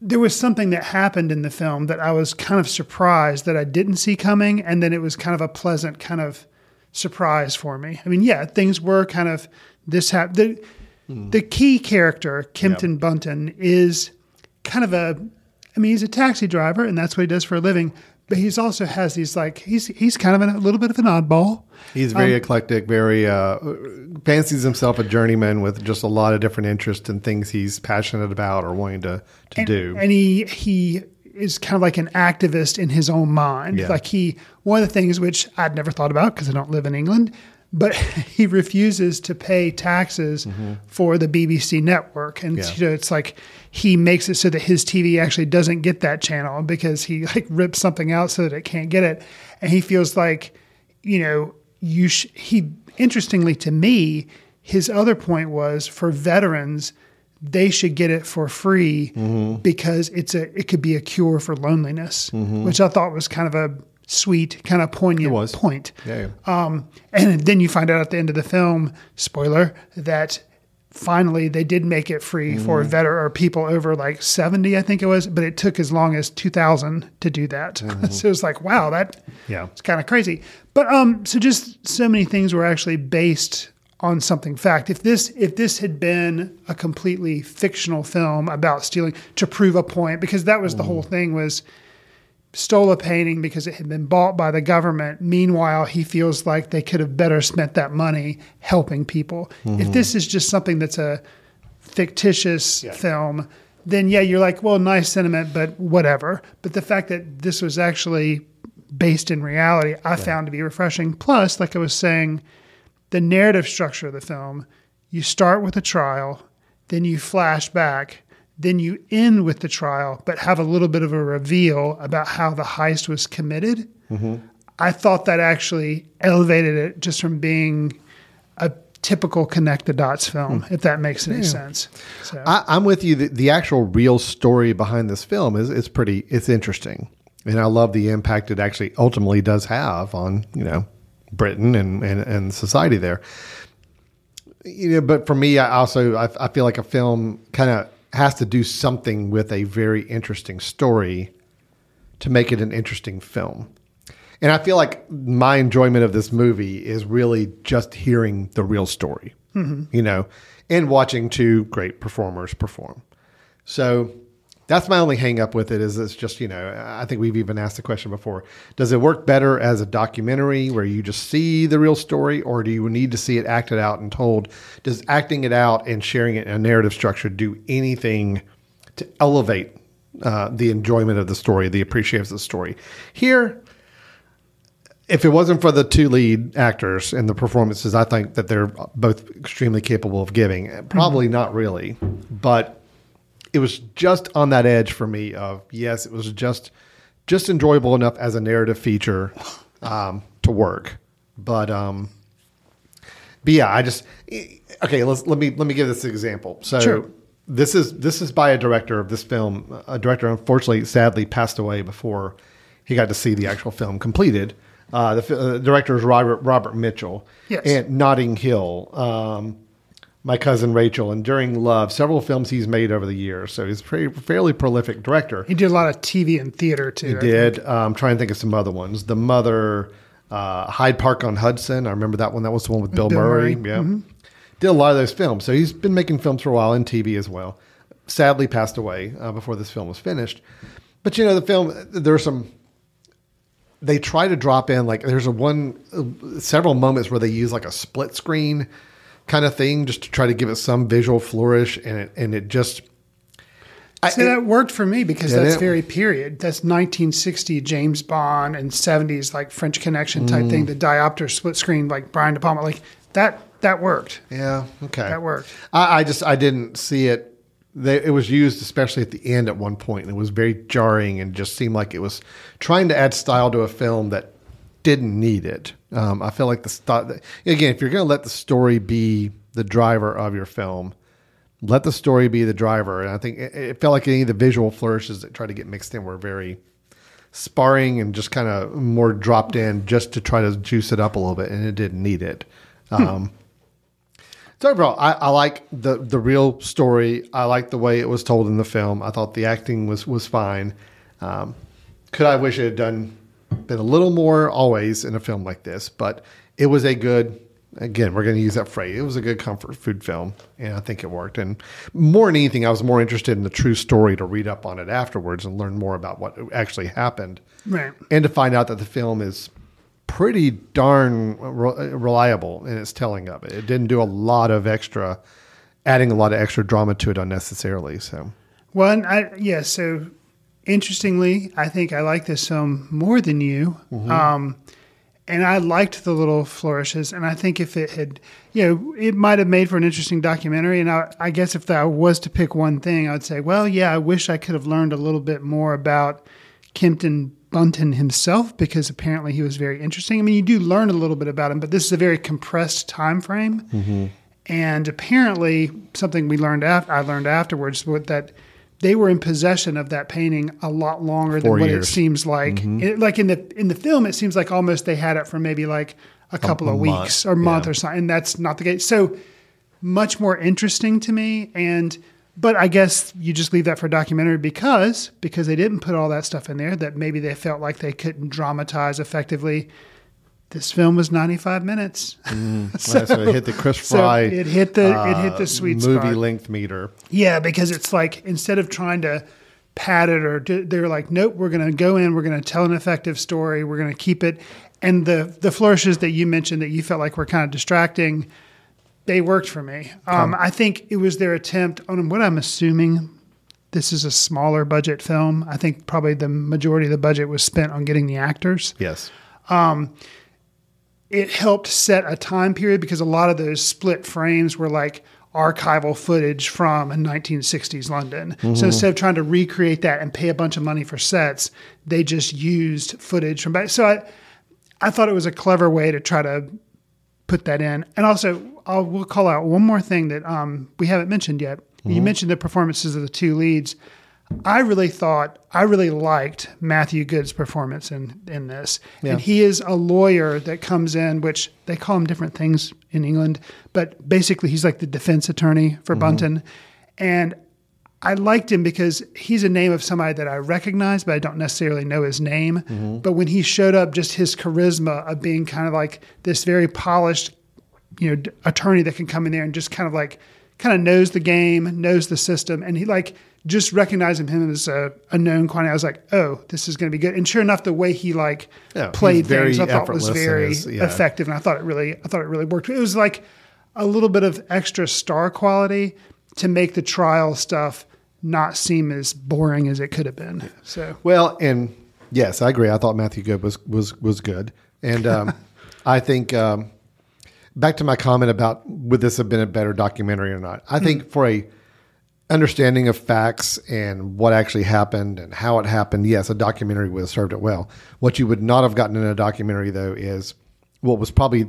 There was something that happened in the film that I was kind of surprised that I didn't see coming, and then it was kind of a pleasant kind of surprise for me. I mean, yeah, things were kind of this happened. The, hmm. the key character, Kempton Bunton, is kind of a. I mean, he's a taxi driver, and that's what he does for a living. But he's also has these like he's he's kind of a little bit of an oddball. He's Um, very eclectic, very uh, fancies himself a journeyman with just a lot of different interests and things he's passionate about or wanting to, to and, do. And he he is kind of like an activist in his own mind. Yeah. Like he one of the things which I'd never thought about because I don't live in England, but [laughs] he refuses to pay taxes for the BBC network, and Mm-hmm. Yeah. you know, it's like he makes it so that his TV actually doesn't get that channel because he like rips something out so that it can't get it, and he feels like you know you sh- he interestingly to me his other point was for veterans they should get it for free because it's a it could be a cure for loneliness which i thought was kind of a sweet kind of poignant point. Yeah, yeah. um, and then you find out at the end of the film spoiler that finally they did make it free for Mm-hmm. veteran or people over like 70 i think it was but it took as long as 2000 to do that [laughs] so it was like wow that Mm-hmm. Yeah. it's kind of crazy. But um, so just so many things were actually based on something fact. If this if this had been a completely fictional film about stealing to prove a point, because that was the whole thing was stole a painting because it had been bought by the government. Meanwhile, he feels like they could have better spent that money helping people. If mm-hmm. this is just something that's a fictitious film, then yeah, you're like, well, nice sentiment, but whatever. But the fact that this was actually based in reality, I found to be refreshing. Plus, like I was saying, the narrative structure of the film, you start with a trial, then you flash back, then you end with the trial, but have a little bit of a reveal about how the heist was committed. Mm-hmm. I thought that actually elevated it just from being a typical connect the dots film, hmm. if that makes any sense. So, I, I'm with you. The, the actual real story behind this film is is pretty. It's interesting, and I love the impact it actually ultimately does have on you know Britain and and, and society there. You know, but for me, I also I, I feel like a film kind of has to do something with a very interesting story to make it an interesting film. And I feel like my enjoyment of this movie is really just hearing the real story, mm-hmm. you know, and watching two great performers perform. So that's my only hang up with it is it's just, you know, I think we've even asked the question before. Does it work better as a documentary where you just see the real story or do you need to see it acted out and told? Does acting it out and sharing it in a narrative structure do anything to elevate uh, the enjoyment of the story, the appreciation of the story? Here, if it wasn't for the two lead actors and the performances, I think that they're both extremely capable of giving. Probably not really, but it was just on that edge for me of yes, it was just just enjoyable enough as a narrative feature um, to work, but um, but yeah, I just okay. Let's let me let me give this example. So Sure. this is this is by a director of this film. A director, unfortunately, sadly passed away before he got to see the actual film completed. Uh, the uh, director is Robert Robert Michell. Yes. And Notting Hill, um, My Cousin Rachel, Enduring Love. Several films he's made over the years. So he's a pretty, fairly prolific director. He did a lot of TV and theater too. He I did. think. Um, trying to think of some other ones. The Mother, uh, Hyde Park on Hudson. I remember that one. That was the one with Bill, Bill Murray. Murray. Yeah. Did a lot of those films. So he's been making films for a while and TV as well. Sadly, passed away uh, before this film was finished. But you know, the film there are some. They try to drop in like there's a one uh, several moments where they use like a split screen kind of thing just to try to give it some visual flourish, and it and it just. I, See, that worked for me because that's it? very period. That's 1960 James Bond and 70s like French Connection type thing. Mm. The diopter split screen like Brian De Palma, like that. That worked. Yeah. Okay. That worked. I, I just I didn't see it. They, it was used especially at the end at one point, and it was very jarring and just seemed like it was trying to add style to a film that didn't need it. Um, I feel like the style again. If you're going to let the story be the driver of your film, let the story be the driver. And I think it, it felt like any of the visual flourishes that tried to get mixed in were very sparring and just kind of more dropped in just to try to juice it up a little bit, and it didn't need it. Um, so overall, I, I like the the real story. I like the way it was told in the film. I thought the acting was was fine. Um, could I wish it had done been a little more always in a film like this? But it was a good. Again, we're going to use that phrase. It was a good comfort food film, and I think it worked. And more than anything, I was more interested in the true story to read up on it afterwards and learn more about what actually happened, Right. and to find out that the film is pretty darn re- reliable in its telling of it. It didn't do a lot of extra, adding a lot of extra drama to it unnecessarily. So, Well, and I yeah. So interestingly, I think I like this film more than you. Um, and I liked the little flourishes. And I think if it had, you know, it might have made for an interesting documentary. And I, I guess if I was to pick one thing, I would say, well, yeah, I wish I could have learned a little bit more about Kempton Bunton himself because apparently he was very interesting. I mean, you do learn a little bit about him, but this is a very compressed time frame. And apparently, something we learned after I learned afterwards was that they were in possession of that painting a lot longer Four than what years. it seems like. Mm-hmm. It- like in the in the film, it seems like almost they had it for maybe like a couple a of month, weeks or month yeah. or something. And that's not the case. So much more interesting to me. And but I guess you just leave that for a documentary because because they didn't put all that stuff in there that maybe they felt like they couldn't dramatize effectively. This film was 95 minutes. Mm, [laughs] so, so it hit the Chris so Fry. it hit the- it hit the uh, sweet movie spot. length meter. Yeah, because it's like instead of trying to pad it or do, they're like, nope, we're going to go in, we're going to tell an effective story, we're going to keep it. And the the flourishes that you mentioned that you felt like were kind of distracting, they worked for me. Um, I think it was their attempt on what I'm assuming. This is a smaller budget film. I think probably the majority of the budget was spent on getting the actors Yes. Um, it helped set a time period because a lot of those split frames were like archival footage from 1960s London. So instead of trying to recreate that and pay a bunch of money for sets, they just used footage from back. So I, I thought it was a clever way to try to put that in. And also, I'll we'll call out one more thing that um, we haven't mentioned yet. You mentioned the performances of the two leads. I really thought I really liked Matthew Goode's performance in in this, Yeah. and he is a lawyer that comes in, which they call him different things in England, but basically he's like the defense attorney for mm-hmm. Bunton, and I liked him because he's a name of somebody that I recognize, but I don't necessarily know his name. Mm-hmm. But when he showed up, just his charisma of being kind of like this very polished you know attorney that can come in there and just kind of like kind of knows the game, knows the system, and he like just recognizing him as a, a known quantity. I was like, oh, this is going to be good. And sure enough, the way he like played things, I thought was very yeah. effective, and I thought it really, I thought it really worked. It was like a little bit of extra star quality to make the trial stuff not seem as boring as it could have been. So Well, and yes, I agree. I thought Matthew Goode was was was good, and um, [laughs] I think um, back to my comment about would this have been a better documentary or not. I think for a understanding of facts and what actually happened and how it happened, yes, a documentary would have served it well. What you would not have gotten in a documentary, though, is what was probably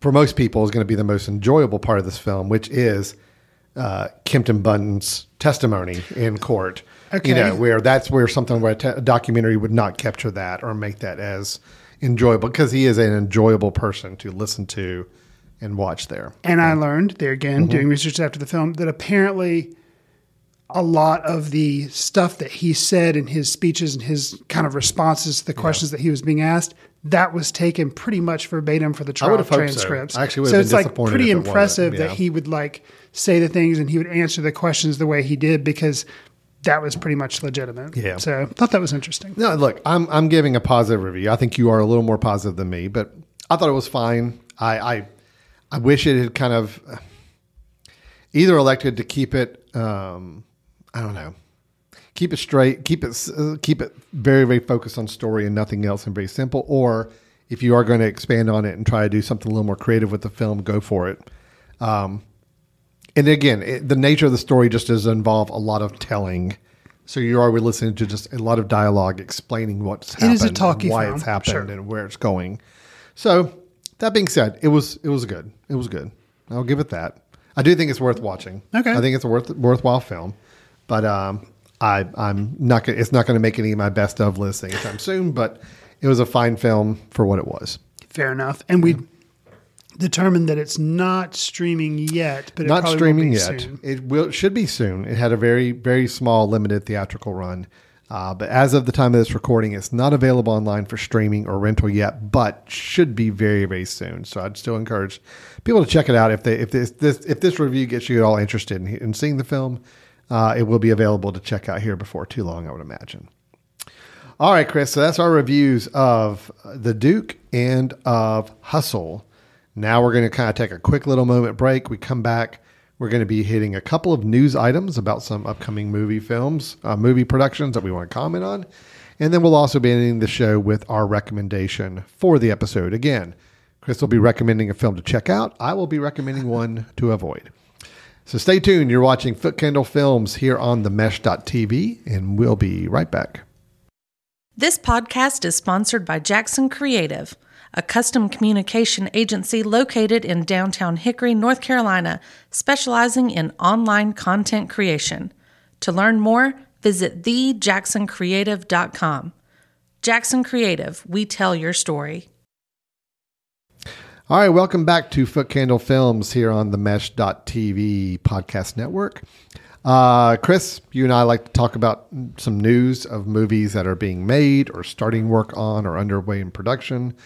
for most people is going to be the most enjoyable part of this film, which is uh, Kempton Bunton's testimony in court. Okay. You know, where that's where something where a, te- a documentary would not capture that or make that as enjoyable because he is an enjoyable person to listen to and watch there. And I learned there again, Mm-hmm. doing research after the film, that apparently a lot of the stuff that he said in his speeches and his kind of responses to the questions that he was being asked, that was taken pretty much verbatim for the trial have so. transcripts. I actually would so it's like pretty impressive yeah. that he would like say the things and he would answer the questions the way he did because that was pretty much legitimate. Yeah. So I thought that was interesting. No, look, I'm I'm giving a positive review. I think you are a little more positive than me, but I thought it was fine. I I, I wish it had kind of uh, either elected to keep it. Um, I don't know, keep it straight, keep it uh, keep it very very focused on story and nothing else, and very simple. Or if you are going to expand on it and try to do something a little more creative with the film, go for it. Um, and again, it, the nature of the story just does involve a lot of telling. So you're already listening to just a lot of dialogue explaining what's happened, is a and talky why film, it's happened, sure. and where it's going. So that being said, it was it was good. It was good. I'll give it that. I do think it's worth watching. Okay. I think it's a worth worthwhile film, but um, I I'm not gonna, it's not going to make any of my best of lists anytime soon. But it was a fine film for what it was. Fair enough. And we determined that it's not streaming yet, but it not streaming yet. soon. It will should be soon. It had a very very small limited theatrical run, uh, but as of the time of this recording, it's not available online for streaming or rental yet. But should be very very soon. So I'd still encourage people to check it out if they if this, this if this review gets you at all interested in, in seeing the film. Uh, it will be available to check out here before too long, I would imagine. All right, Chris. So that's our reviews of The Duke and of Hustle. Now we're going to kind of take a quick little moment break. We come back. We're going to be hitting a couple of news items about some upcoming movie films, uh, movie productions that we want to comment on. And then we'll also be ending the show with our recommendation for the episode. Again, Chris will be recommending a film to check out. I will be recommending one to avoid. So stay tuned. You're watching Foot Candle Films here on the mesh.tv, and we'll be right back. This podcast is sponsored by Jackson Creative, a custom communication agency located in downtown Hickory, North Carolina, specializing in online content creation. To learn more, visit thejacksoncreative.com. Jackson Creative, we tell your story. All right, welcome back to Foot Candle Films here on the Mesh.tv podcast network. Uh, Chris, you and I like to talk about some news of movies that are being made or starting work on or underway in production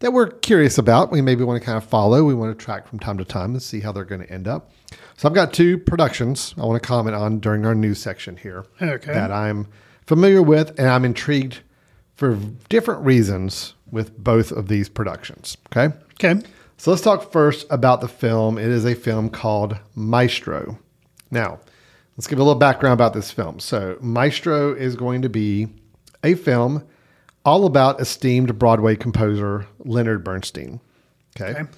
that we're curious about. We maybe want to kind of follow. We want to track from time to time and see how they're going to end up. So I've got two productions I want to comment on during our news section here Okay. that I'm familiar with and I'm intrigued for different reasons with both of these productions. Okay. Okay. So let's talk first about the film. It is a film called Maestro. Now, let's give a little background about this film. So, Maestro is going to be a film all about esteemed Broadway composer Leonard Bernstein. Okay. Okay.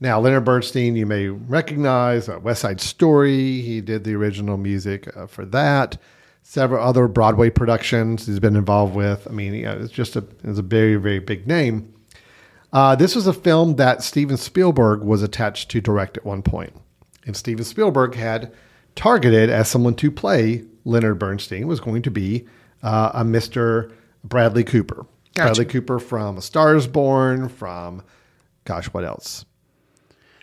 Now, Leonard Bernstein, you may recognize uh, West Side Story. He did the original music uh, for that. Several other Broadway productions he's been involved with. I mean, you know, it's just a it's a very very big name. Uh, this was a film that Steven Spielberg was attached to direct at one point. And Steven Spielberg had targeted as someone to play Leonard Bernstein was going to be uh, a Mr. Bradley Cooper. Gotcha. Bradley Cooper from A Star is Born, from, gosh, what else?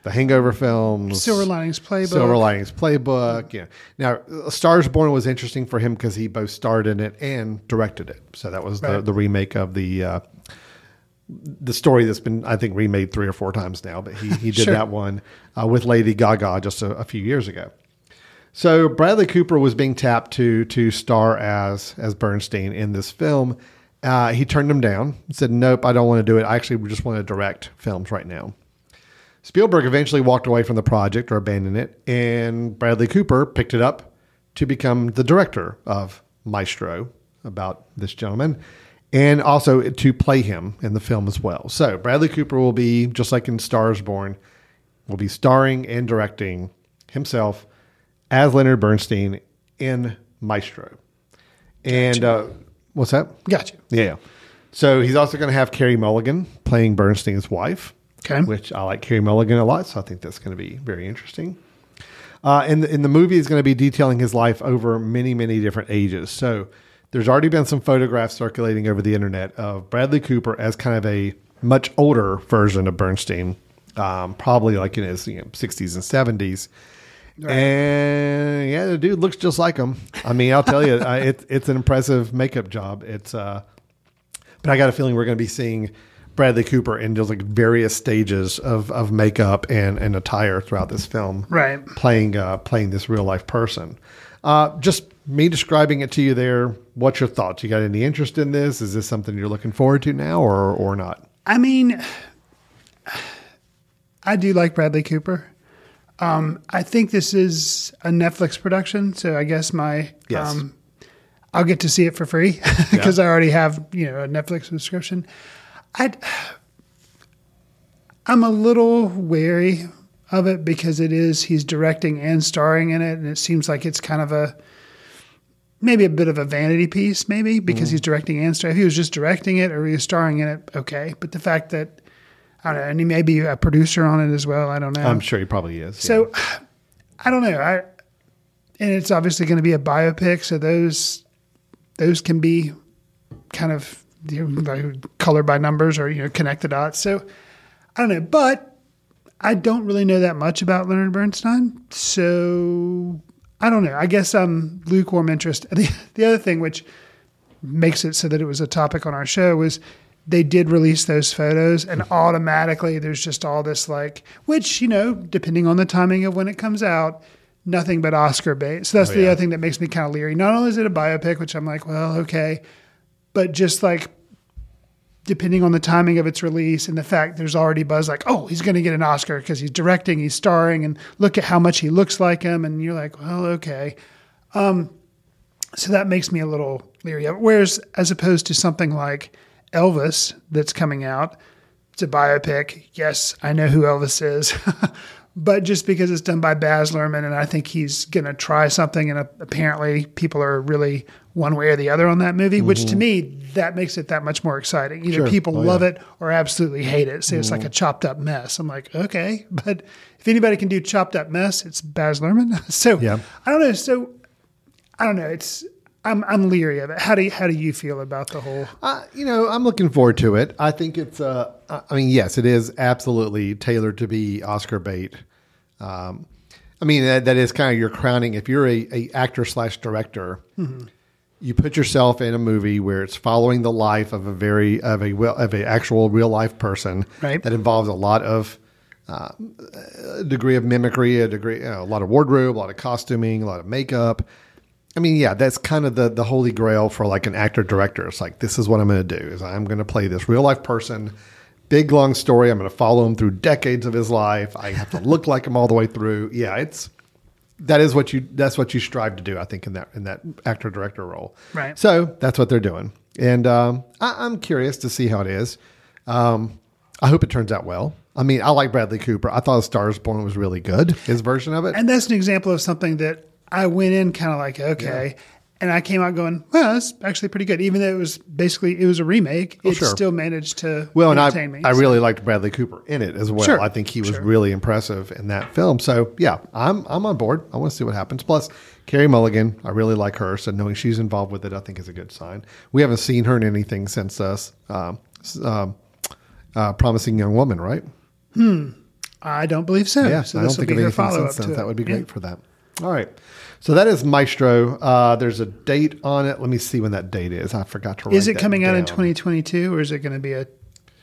The Hangover films. Silver Linings Playbook. Silver Linings Playbook. Yeah. Now, A Star is Born was interesting for him because he both starred in it and directed it. So that was the, the remake of the uh, the story that's been I think remade three or four times now, but he he did Sure. that one uh, with Lady Gaga just a, a few years ago. So Bradley Cooper was being tapped to to star as as Bernstein in this film. Uh, he turned him down. Said, "Nope, I don't want to do it. I actually just want to direct films right now." Spielberg eventually walked away from the project or abandoned it, and Bradley Cooper picked it up to become the director of Maestro about this gentleman and also to play him in the film as well. So Bradley Cooper will be, just like in Stars Born, will be starring and directing himself as Leonard Bernstein in Maestro. And uh, what's that? Gotcha. Yeah. So he's also going to have Carey Mulligan playing Bernstein's wife, Okay. which I like Carey Mulligan a lot. So I think that's going to be very interesting. Uh, and, the, and the movie is going to be detailing his life over many, many different ages. So there's already been some photographs circulating over the internet of Bradley Cooper as kind of a much older version of Bernstein, um, probably like in his you know, 60s and 70s. And yeah, the dude looks just like him. I mean, I'll tell you, [laughs] uh, it, it's an impressive makeup job. It's, uh, but I got a feeling we're going to be seeing Bradley Cooper in just like various stages of, of makeup and, and attire throughout this film, Right. Playing uh, playing this real life person. Uh, just me describing it to you there. What's your thoughts? You got any interest in this? Is this something you're looking forward to now, or or not? I mean, I do like Bradley Cooper. Um, I think this is a Netflix production, so I guess my Yes. um, I'll get to see it for free [laughs] because I already have you know a Netflix subscription. I I'm a little wary of it because it is he's directing and starring in it, and it seems like it's kind of a maybe a bit of a vanity piece, maybe because Mm. he's directing and starring. If he was just directing it or he was starring in it, okay. But the fact that I don't know, and he may be a producer on it as well. I don't know. I'm sure he probably is. So [sighs] I don't know. I and it's obviously going to be a biopic, so those those can be kind of you know, like colored by numbers or you know connect the dots. So I don't know, but I don't really know that much about Leonard Bernstein, so I don't know. I guess I'm lukewarm interest. [laughs] The, the other thing which makes it so that it was a topic on our show was they did release those photos and mm-hmm. automatically there's just all this like which you know depending on the timing of when it comes out nothing but oscar bait so that's Oh, the yeah. other thing that makes me kind of leery not only is it a biopic which i'm like well okay but just like depending on the timing of its release and the fact there's already buzz like oh he's going to get an oscar because he's directing he's starring and look at how much he looks like him and you're like well okay um, so that makes me a little leery of it. Whereas, as opposed to something like Elvis that's coming out, it's a biopic. Yes, I know who Elvis is, [laughs] but just because it's done by Baz Luhrmann, and I think he's going to try something, and apparently people are really one way or the other on that movie, which to mm-hmm. me that makes it that much more exciting. Either Sure. people Oh, love yeah. it or absolutely hate it. So it's like mm-hmm. a chopped up mess. I'm like, okay, [laughs] but if anybody can do chopped up mess, it's Baz Luhrmann. [laughs] so Yeah. I don't know. So I don't know. It's I'm I'm leery of it. How do you, how do you feel about the whole? Uh, you know, I'm looking forward to it. I think it's. Uh, I mean, yes, it is absolutely tailored to be Oscar bait. Um, I mean, that, that is kind of your crowning. If you're a, a actor slash director, you put yourself in a movie where it's following the life of a very of a well of a actual real life person Right. that involves a lot of uh, a degree of mimicry, a degree, you know, a lot of wardrobe, a lot of costuming, a lot of makeup. I mean, yeah, that's kind of the the holy grail for like an actor director. It's like this is what I'm going to do is I'm going to play this real life person, big long story. I'm going to follow him through decades of his life. I have to look like him all the way through. Yeah, it's that is what you that's what you strive to do. I think in that in that actor director role. Right. So that's what they're doing, and um, I, I'm curious to see how it is. Um, I hope it turns out well. I mean, I like Bradley Cooper. I thought A Star Is Born was really good. His version of it. And that's an example of something that I went in kind of like okay, and I came out going, well, that's actually pretty good. Even though it was basically it was a remake, it Oh, sure. still managed to Well, and I, entertain me. I really liked Bradley Cooper in it as well. Sure, I think he was sure. really impressive in that film. So yeah, I'm I'm on board. I want to see what happens. Plus, Carey Mulligan, I really like her. So knowing she's involved with it, I think is a good sign. We haven't seen her in anything since us, um, s- um, uh, promising young woman, right? Hmm. I don't believe so. Yeah, so I don't think of anything since then. That would be Yeah. great for that. All right. So that is Maestro. Uh, there's a date on it. Let me see when that date is. I forgot to write Is it coming out in 2022 or is it going to be a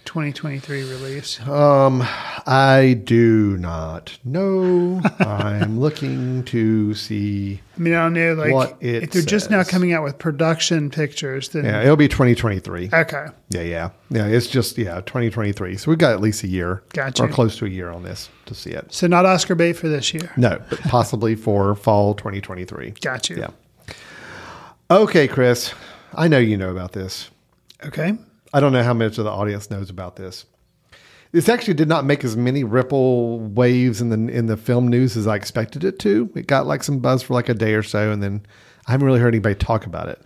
2023 release? Um, I do not know. [laughs] I'm looking to see. I mean, I don't know. Like, if they're just now coming out with production pictures, then Yeah, it'll be 2023. okay, Yeah, yeah, yeah. It's just yeah, 2023. So we've got at least a year, Gotcha. or close to a year on this to see it. so not Oscar bait for this year. No, but possibly for fall 2023. Got you. Yeah. Okay, Chris. I know you know about this. Okay. I don't know how much of the audience knows about this. This actually did not make as many ripple waves in the in the film news as I expected it to. It got like some buzz for like a day or so, and then I haven't really heard anybody talk about it.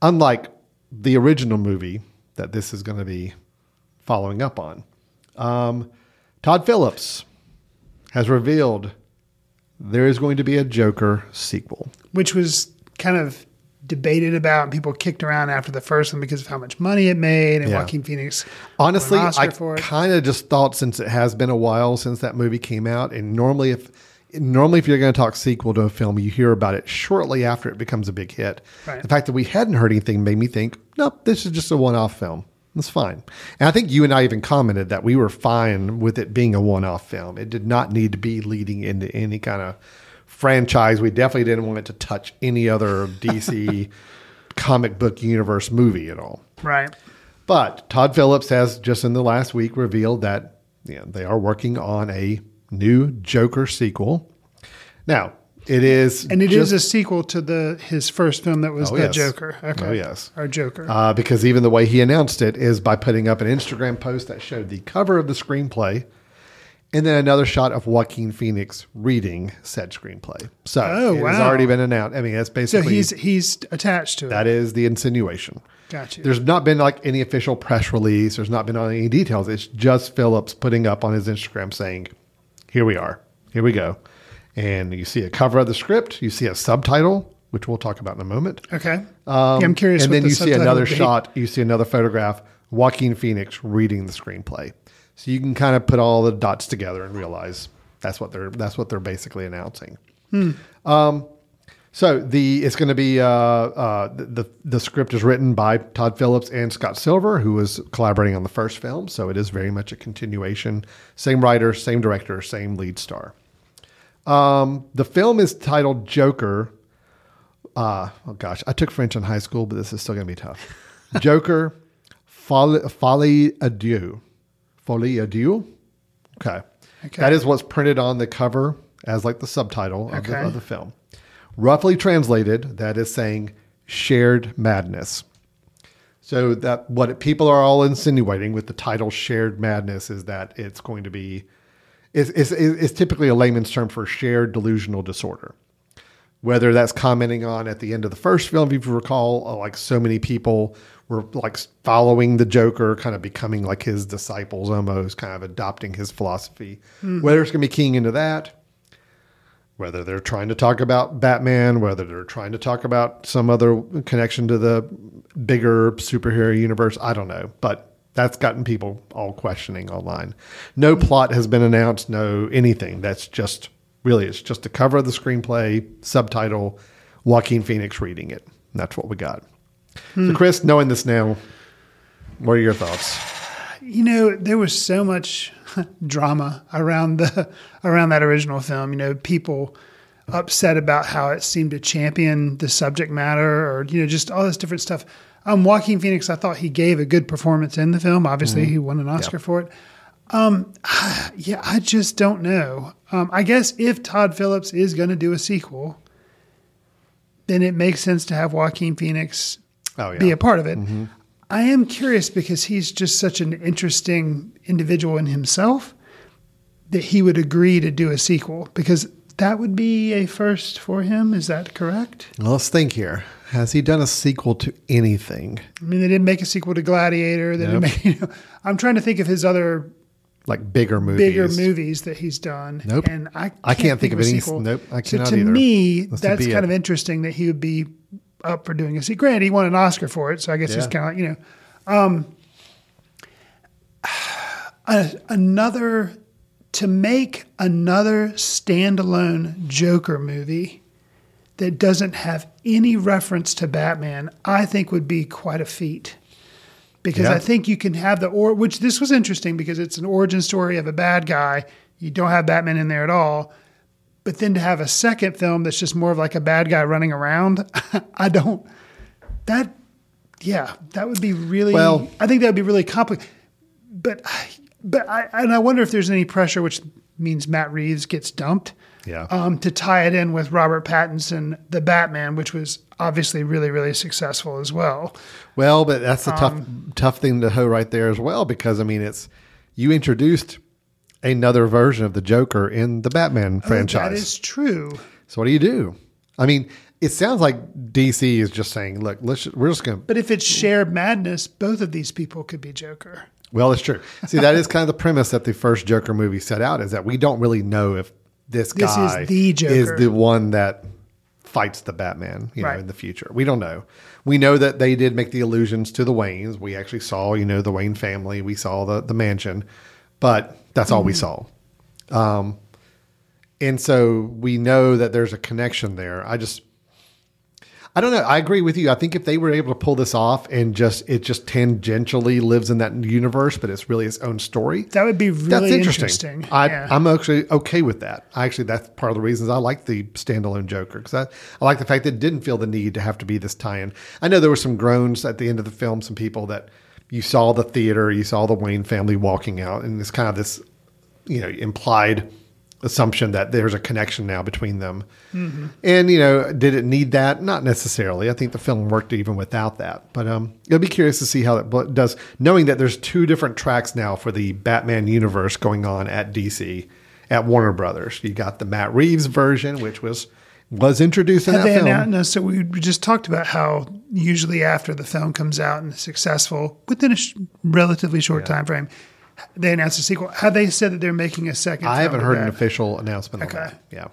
Unlike the original movie that this is going to be following up on. Um, Todd Phillips has revealed there is going to be a Joker sequel. which was kind of debated about and people kicked around after the first one because of how much money it made and Yeah. Joaquin Phoenix Honestly, won an Oscar I kind of just thought since it has been a while since that movie came out, and normally if normally if you're going to talk sequel to a film, you hear about it shortly after it becomes a big hit. Right. The fact that we hadn't heard anything made me think, nope, this is just a one-off film. That's fine. And I think you and I even commented that we were fine with it being a one-off film. It did not need to be leading into any kind of franchise. We definitely didn't want it to touch any other DC [laughs] comic book universe movie at all. right. But Todd Phillips has just in the last week revealed that you know, they are working on a new Joker sequel. Now, it is And it is just- a sequel to the his first film that was Oh, the yes. Joker. Okay. Oh, yes. our Joker. uh, because even the way he announced it is by putting up an Instagram post that showed the cover of the screenplay and then another shot of Joaquin Phoenix reading said screenplay. So Oh, it has already been announced. I mean, that's basically so he's he's attached to it. that is the insinuation. Got you. There's not been like any official press release. There's not been any details. It's just Phillips putting up on his Instagram saying, "Here we are. Here we go." And you see a cover of the script. You see a subtitle, which we'll talk about in a moment. okay. yeah, I'm curious. Um, And then the you see another shot. You see another photograph. Joaquin Phoenix reading the screenplay. So you can kind of put all the dots together and realize that's what they're that's what they're basically announcing. Um, so the it's going to be uh, uh, the the script is written by Todd Phillips and Scott Silver, who was collaborating on the first film. So it is very much a continuation. Same writer, same director, same lead star. Um, the film is titled Joker. Uh, oh gosh, I took French in high school, but this is still going to be tough. [laughs] Joker, Folly, Folie à Deux. Folie à Deux? Okay. Okay. That is what's printed on the cover as like the subtitle of, the, of the film. Roughly translated, that is saying shared madness. So that what people are all insinuating with the title "Shared Madness" is that it's going to be, is is is typically a layman's term for shared delusional disorder. Whether that's commenting on at the end of the first film, if you recall, uh, like so many people were like following the Joker, kind of becoming like his disciples, almost kind of adopting his philosophy. Hmm. Whether it's going to be keying into that, whether they're trying to talk about Batman, whether they're trying to talk about some other connection to the bigger superhero universe, I don't know. But that's gotten people all questioning online. No hmm. plot has been announced, no anything. That's just really, it's just a cover of the screenplay, subtitle, Joaquin Phoenix reading it. That's what we got. So, Chris, knowing this now, what are your thoughts? You know, there was so much [laughs] drama around the around that original film. You know, people upset about how it seemed to champion the subject matter, or you know, just all this different stuff. Um, Joaquin Phoenix, I thought he gave a good performance in the film. Obviously, he won an Oscar for it. Um, [sighs] yeah, I just don't know. Um, I guess if Todd Phillips is going to do a sequel, then it makes sense to have Joaquin Phoenix Oh, yeah. be a part of it. Mm-hmm. I am curious because he's just such an interesting individual in himself that he would agree to do a sequel because that would be a first for him. Is that correct? Well, let's think here. Has he done a sequel to anything? I mean, they didn't make a sequel to Gladiator. They Nope. didn't make, [laughs] you know, I'm trying to think of his other Like bigger movies? bigger movies that he's done. Nope. And I can't, I can't think of a any- sequel. nope, I so cannot to either. me, would that's kind of interesting that he would be up for doing a sequel. Granted, he won an Oscar for it, so I guess he's kind of you know. Um, a- another to make another standalone Joker movie that doesn't have any reference to Batman, I think would be quite a feat. Because Yeah. I think you can have the or which this was interesting because it's an origin story of a bad guy. You don't have Batman in there at all. But then to have a second film that's just more of like a bad guy running around, [laughs] I don't that yeah, that would be really Well- I think that would be really complicated. But I- but I and I wonder if there's any pressure which means Matt Reeves gets dumped Yeah. um, to tie it in with Robert Pattinson, the Batman, which was obviously really, really successful as well. Well, but that's a tough, Um, tough thing to hoe right there as well, because I mean, it's you introduced another version of the Joker in the Batman franchise. Oh, That is true. so what do you do? I mean, it sounds like DC is just saying, look, let's we're just going to. But if it's shared madness, both of these people could be Joker. Well, it's true. See, that is kind of the premise that the first Joker movie set out is that we don't really know if this This is guy the Joker. is the one that fights the Batman, you know, in the future. We don't know. We know that they did make the allusions to the Waynes. We actually saw, you know, the Wayne family. We saw the the mansion, but that's all Mm-hmm. we saw. Um, and so we know that there's a connection there. I just I don't know. I agree with you. I think if they were able to pull this off and just it just tangentially lives in that universe, but it's really its own story. That would be really That's interesting. interesting. I, Yeah. I'm actually okay with that. I actually that's part of the reasons I like the standalone Joker because I, I like the fact that it didn't feel the need to have to be this tie-in. I know there were some groans at the end of the film, some people that you saw the theater, you saw the Wayne family walking out, and it's kind of this, you know, implied assumption that there's a connection now between them. Mm-hmm. And you know, did it need that? Not necessarily. I think the film worked even without that. But um, it'll be curious to see how it does, knowing that there's two different tracks now for the Batman universe going on at DC, at Warner Brothers. You got the Matt Reeves version, which was was introduced in Had that they film. announced, so we just talked about how usually after the film comes out and is successful within a sh- relatively short time frame, they announce a sequel. Have they said that they're making a second? I haven't heard an official announcement Okay. that. Yeah.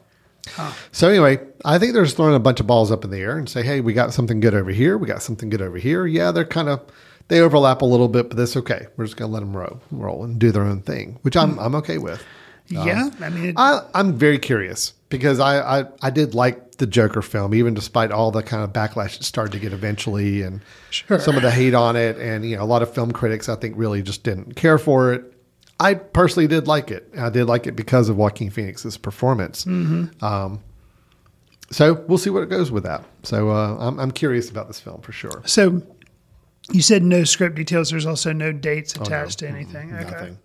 So anyway, I think they're just throwing a bunch of balls up in the air and say, "Hey, we got something good over here. We got something good over here." Yeah, they're kind of they overlap a little bit, but that's okay. We're just going to let them roll, roll and do their own thing, which I'm hmm. I'm okay with. Yeah, I mean, it, I, I'm very curious because I, I I did like the Joker film, even despite all the kind of backlash it started to get eventually, and Sure. some of the hate on it, and you know a lot of film critics I think really just didn't care for it. I personally did like it. I did like it because of Joaquin Phoenix's performance. Um, so we'll see what it goes with that. So uh, I'm I'm curious about this film for sure. so you said no script details. There's also no dates attached to anything. Okay. Oh, Nothing.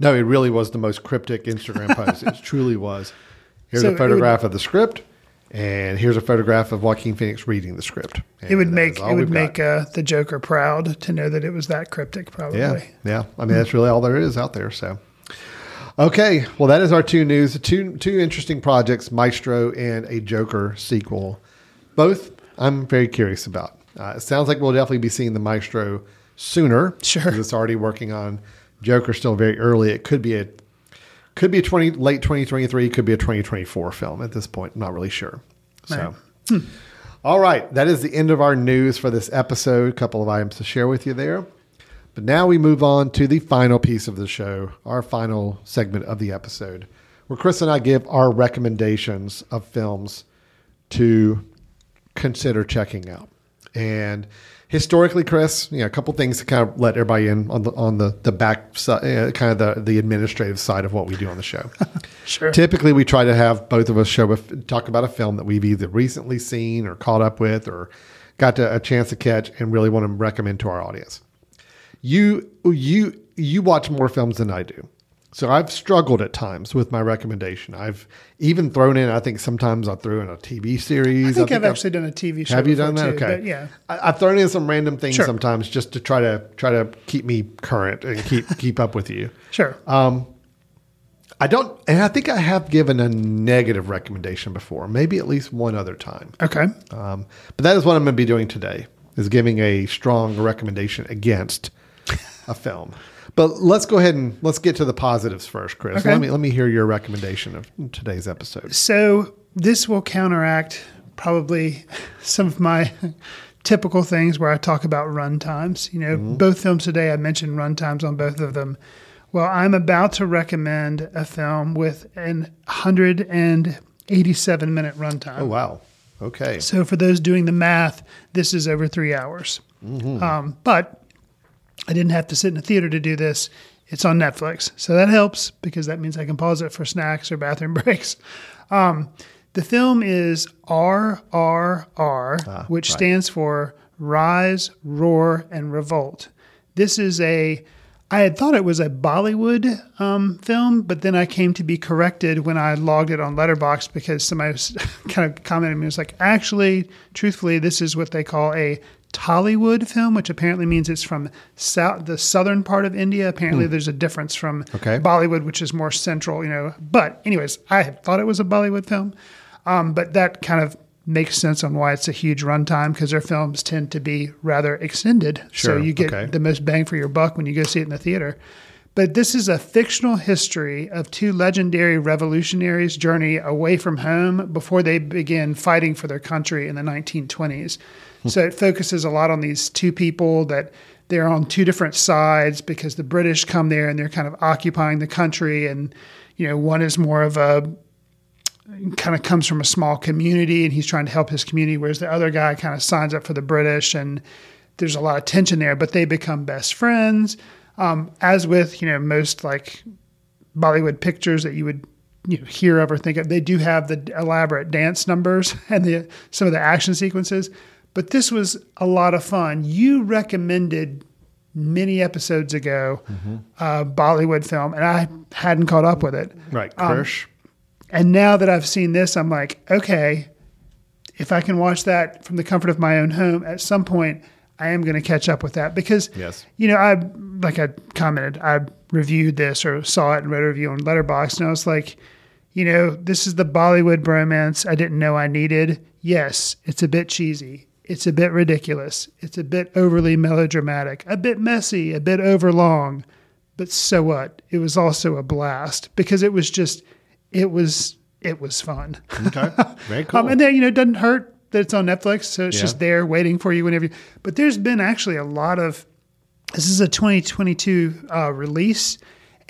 No, it really was the most cryptic Instagram post. It truly was. Here's So a photograph of the script, and here's a photograph of Joaquin Phoenix reading the script. It would make it would make uh, the Joker proud to know that it was that cryptic. Probably. yeah, yeah. I mean, that's really all there is out there. So, okay, well, that is our two news. Two two interesting projects: Maestro and a Joker sequel. Both I'm very curious about. Uh, it sounds like we'll definitely be seeing the Maestro sooner. Sure. it's already working on Joker. Still very early. It could be a could be a 20 late 2023 could be a 2024 film at this point i'm not really sure so hmm. all right that is the end of our news for this episode a couple of items to share with you there but now we move on to the final piece of the show our final segment of the episode where chris and i give our recommendations of films to consider checking out. And historically, Chris, you know, a couple things to kind of let everybody in on the on the the back side, uh, kind of the the administrative side of what we do on the show. [laughs] Sure. Typically, we try to have both of us show talk about a film that we've either recently seen or caught up with or got to, a chance to catch and really want to recommend to our audience. You you you watch more films than I do. So I've struggled at times with my recommendation. I've even thrown in. I think sometimes I threw in a TV series. I think I've actually done a TV show. Have you done that? too, Okay. yeah. I, I've thrown in some random things Sure. sometimes just to try to try to keep me current and keep [laughs] keep up with you. Sure. I don't, and I think I have given a negative recommendation before, maybe at least one other time. okay. Um, but that is what I'm going to be doing today: is giving a strong recommendation against a film. [laughs] But let's go ahead and let's get to the positives first, Chris. Okay. Let me let me hear your recommendation of today's episode. So this will counteract probably [laughs] some of my [laughs] typical things where I talk about run times. You know, both films today I mentioned run times on both of them. Well, I'm about to recommend a film with an 187 minute runtime. Oh wow, okay, So for those doing the math, this is over three hours. Um, but I didn't have to sit in a theater to do this. It's on Netflix, so that helps because that means I can pause it for snacks or bathroom [laughs] breaks. Um, the film is RRR, which right. stands for Rise, Roar, and Revolt. This is a I had thought it was a Bollywood um, film, but then I came to be corrected when I logged it on Letterboxd because somebody was [laughs] kind of commented me. It was like, actually, truthfully, this is what they call a Tollywood film, which apparently means it's from south, the southern part of India. Apparently, there's a difference from Okay. Bollywood, which is more central, you know. But, anyways, I had thought it was a Bollywood film, um, but that kind of makes sense on why it's a huge runtime because their films tend to be rather extended. Sure, So you get okay. the most bang for your buck when you go see it in the theater. But this is a fictional history of two legendary revolutionaries' journey away from home before they begin fighting for their country in the 1920s. So it focuses a lot on these two people that they're on two different sides because the British come there and they're kind of occupying the country. And, you know, one is more of a kind of comes from a small community and he's trying to help his community, whereas the other guy kind of signs up for the British and there's a lot of tension there, but they become best friends. Um, as with, you know, most like Bollywood pictures that you would you know, hear of or think of, they do have the elaborate dance numbers [laughs] and the some of the action sequences. But this was a lot of fun. You recommended many episodes ago a Bollywood film, and I hadn't caught up with it. Right, Um, And now that I've seen this, I'm like, okay, if I can watch that from the comfort of my own home, at some point I am going to catch up with that because, Yes. you know, I like I commented, I reviewed this or saw it and read a review on Letterboxd, and I was like, you know, this is the Bollywood bromance I didn't know I needed. Yes, it's a bit cheesy. It's a bit ridiculous. It's a bit overly melodramatic, a bit messy, a bit overlong. But so what? It was also a blast because it was just, it was, it was fun. Okay. [laughs] Very cool. Um, and then you know, it doesn't hurt that it's on Netflix, so it's Yeah. just there waiting for you whenever you. But there's been actually a lot of. This is a 2022 uh, release,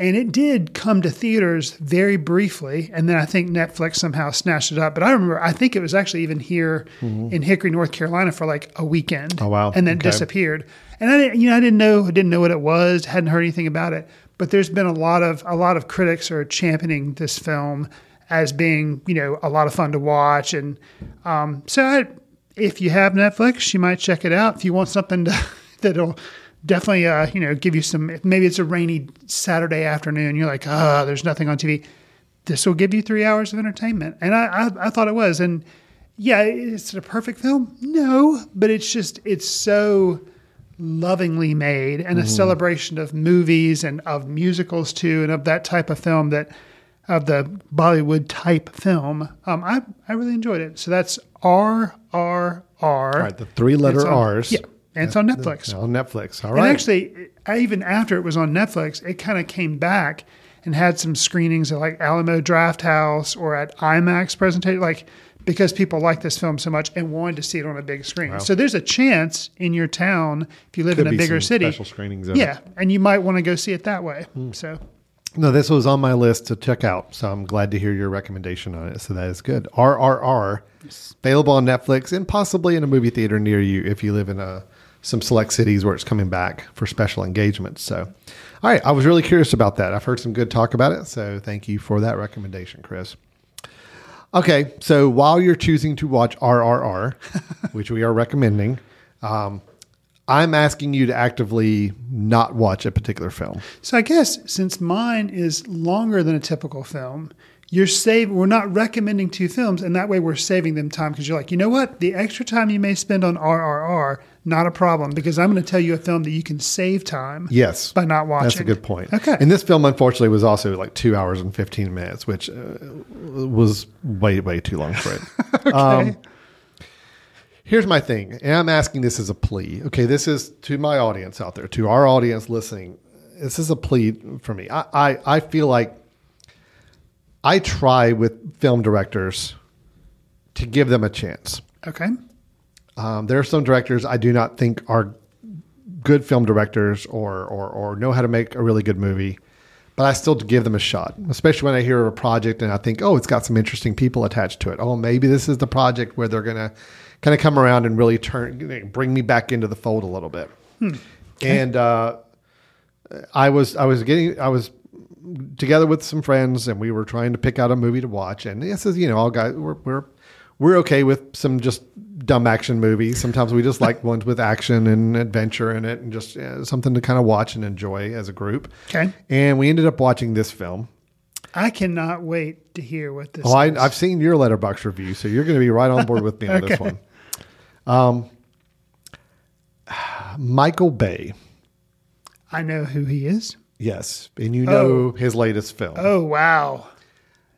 and it did come to theaters very briefly, and then I think Netflix somehow snatched it up. But I remember, I think it was actually even here in Hickory, North Carolina, for like a weekend. Mm-hmm. Oh, wow. And then Okay. disappeared. And I didn't, you know, I didn't know, I didn't know what it was, hadn't heard anything about it. But there's been a lot of a lot of critics are championing this film as being, you know, a lot of fun to watch. And um, so, I, if you have Netflix, you might check it out. If you want something [laughs] to, that'll definitely, uh, you know, give you some. Maybe it's a rainy Saturday afternoon. You're like, ah, there's nothing on TV. This will give you three hours of entertainment, and I, I, I thought it was. And yeah, is it a perfect film? No, but it's just it's so lovingly made and a celebration of movies and of musicals too, and of that type of film that of the Bollywood type film. Um, I I really enjoyed it. So that's R R R. All right, the three letter on- R's. Yeah, and it's on Netflix. On Netflix. All And actually, even after it was on Netflix, it kind of came back and had some screenings at like Alamo Drafthouse or at IMAX presentation, like because people like this film so much and wanted to see it on a big screen. So there's a chance in your town if you live Could in a bigger city, special screenings of yeah, it. and you might want to go see it that way. Hmm. So No, this was on my list to check out, so I'm glad to hear your recommendation on it. So that is good. RRR, available on Netflix and possibly in a movie theater near you if you live in a, some select cities where it's coming back for special engagements. So, all right, I was really curious about that. I've heard some good talk about it, so thank you for that recommendation, Chris. Okay, so while you're choosing to watch RRR, [laughs] which we are recommending, um, I'm asking you to actively not watch a particular film. So I guess since mine is longer than a typical film, you're saving. We're not recommending two films, and that way we're saving them time because you're like, you know what, the extra time you may spend on RRR, not a problem because I'm going to tell you a film that you can save time. Yes, by not watching. That's a good point. Okay. and this film unfortunately was also like two hours and fifteen minutes, which uh, was way way too long for it. [laughs] Um, here's my thing, and I'm asking this as a plea. Okay, this is to my audience out there, to our audience listening. This is a plea for me. I I, I feel like I try with film directors to give them a chance. Okay. Um, there are some directors I do not think are good film directors or, or or know how to make a really good movie, but I still give them a shot. Especially when I hear of a project and I think, oh, it's got some interesting people attached to it. Oh, maybe this is the project where they're gonna kind of come around and really turn, bring me back into the fold a little bit. And uh, I was I was getting I was together with some friends and we were trying to pick out a movie to watch. And this is you know all guys we're we're we're okay with some just dumb action movies. Sometimes we just [laughs] like ones with action and adventure in it and just something to kind of watch and enjoy as a group. Okay. And we ended up watching this film. I cannot wait to hear what this Oh, I. I've seen your Letterboxd review, so you're going to be right on board with me on [laughs] this one. Um, Michael Bay. I know who he is. Yes, and you know his latest film. Oh wow.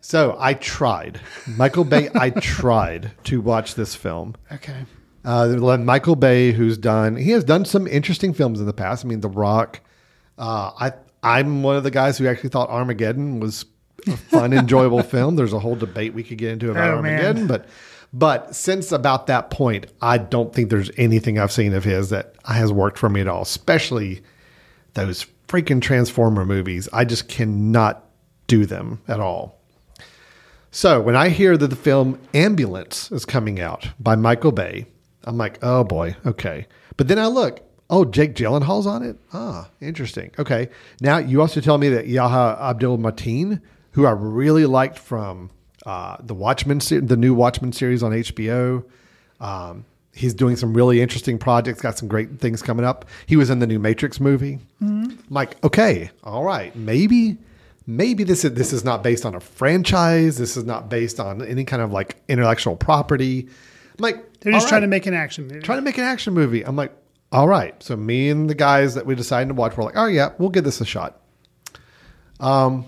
So I tried. Michael Bay, I tried to watch this film. Okay. Uh, Michael Bay, who's done, he has done some interesting films in the past. I mean, The Rock. Uh, I I'm one of the guys who actually thought Armageddon was a fun, [laughs] enjoyable film. There's a whole debate we could get into about Oh, man. Armageddon, but but since about that point, I don't think there's anything I've seen of his that has worked for me at all. Especially those freaking Transformer movies. I just cannot do them at all. So when I hear that the film Ambulance is coming out by Michael Bay, I'm like, oh boy, okay. But then I look, oh, Jake Gyllenhaal's on it. Ah, interesting. Okay. Now you also tell me that Yahya Abdul-Mateen, who I really liked from uh, the Watchmen, the new Watchmen series on HBO. Um, he's doing some really interesting projects. Got some great things coming up. He was in the new Matrix movie. I'm like, okay, all right, maybe maybe this is this is not based on a franchise. This is not based on any kind of like intellectual property. I'm like, They're just all trying to make an action movie. trying to make an action movie. I'm like, all right. So me and the guys that we decided to watch were like, oh yeah, we'll give this a shot. Um,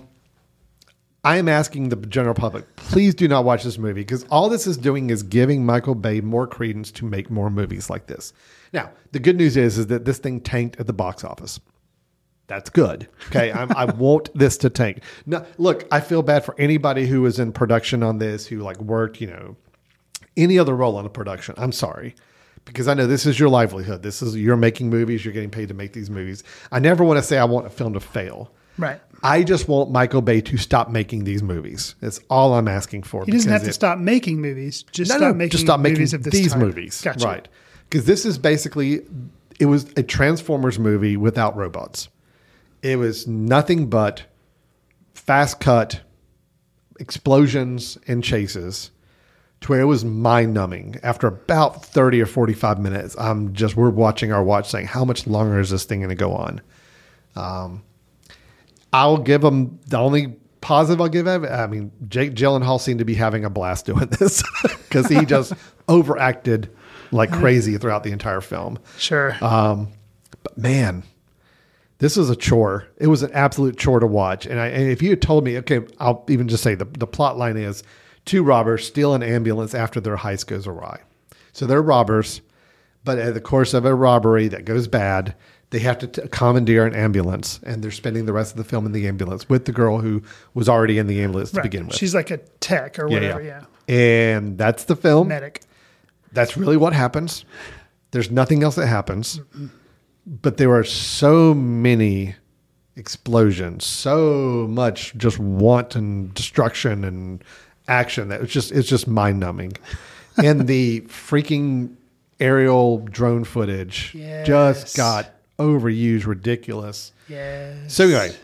I am asking the general public, please do not watch this movie because all this is doing is giving Michael Bay more credence to make more movies like this. Now, the good news is, is that this thing tanked at the box office. That's good. Okay. I'm, I [laughs] want this to tank. No, look, I feel bad for anybody who was in production on this, who like worked, you know, any other role on a production. I'm sorry. Because I know this is your livelihood. This is you're making movies, you're getting paid to make these movies. I never want to say I want a film to fail. Right. I just want Michael Bay to stop making these movies. That's all I'm asking for. He doesn't have to it- stop making movies. Just no, stop no, making just stop making of these type. movies. Gotcha. Right. Because this is basically, it was a Transformers movie without robots. It was nothing but fast cut explosions and chases to where it was mind numbing. After about 30 or 45 minutes, I'm just, we're watching our watch saying, how much longer is this thing going to go on? Um, I'll give them the only positive I'll give. I mean, Jake Gyllenhaal seemed to be having a blast doing this [laughs] because he just [laughs] overacted like crazy throughout the entire film. Sure. Um, but man, this was a chore. It was an absolute chore to watch. And, I, and if you had told me, okay, I'll even just say the, the plot line is two robbers steal an ambulance after their heist goes awry. So they're robbers, but in the course of a robbery that goes bad, they have to t- commandeer an ambulance, and they're spending the rest of the film in the ambulance with the girl who was already in the ambulance to begin with. She's like a tech or whatever. Yeah. And that's the film. Medic. That's really what happens. There's nothing else that happens. But there are so many explosions, so much just wanton destruction and action that it's just it's just mind numbing. [laughs] and the freaking aerial drone footage Yes. just got overused, ridiculous. Yes. So anyway,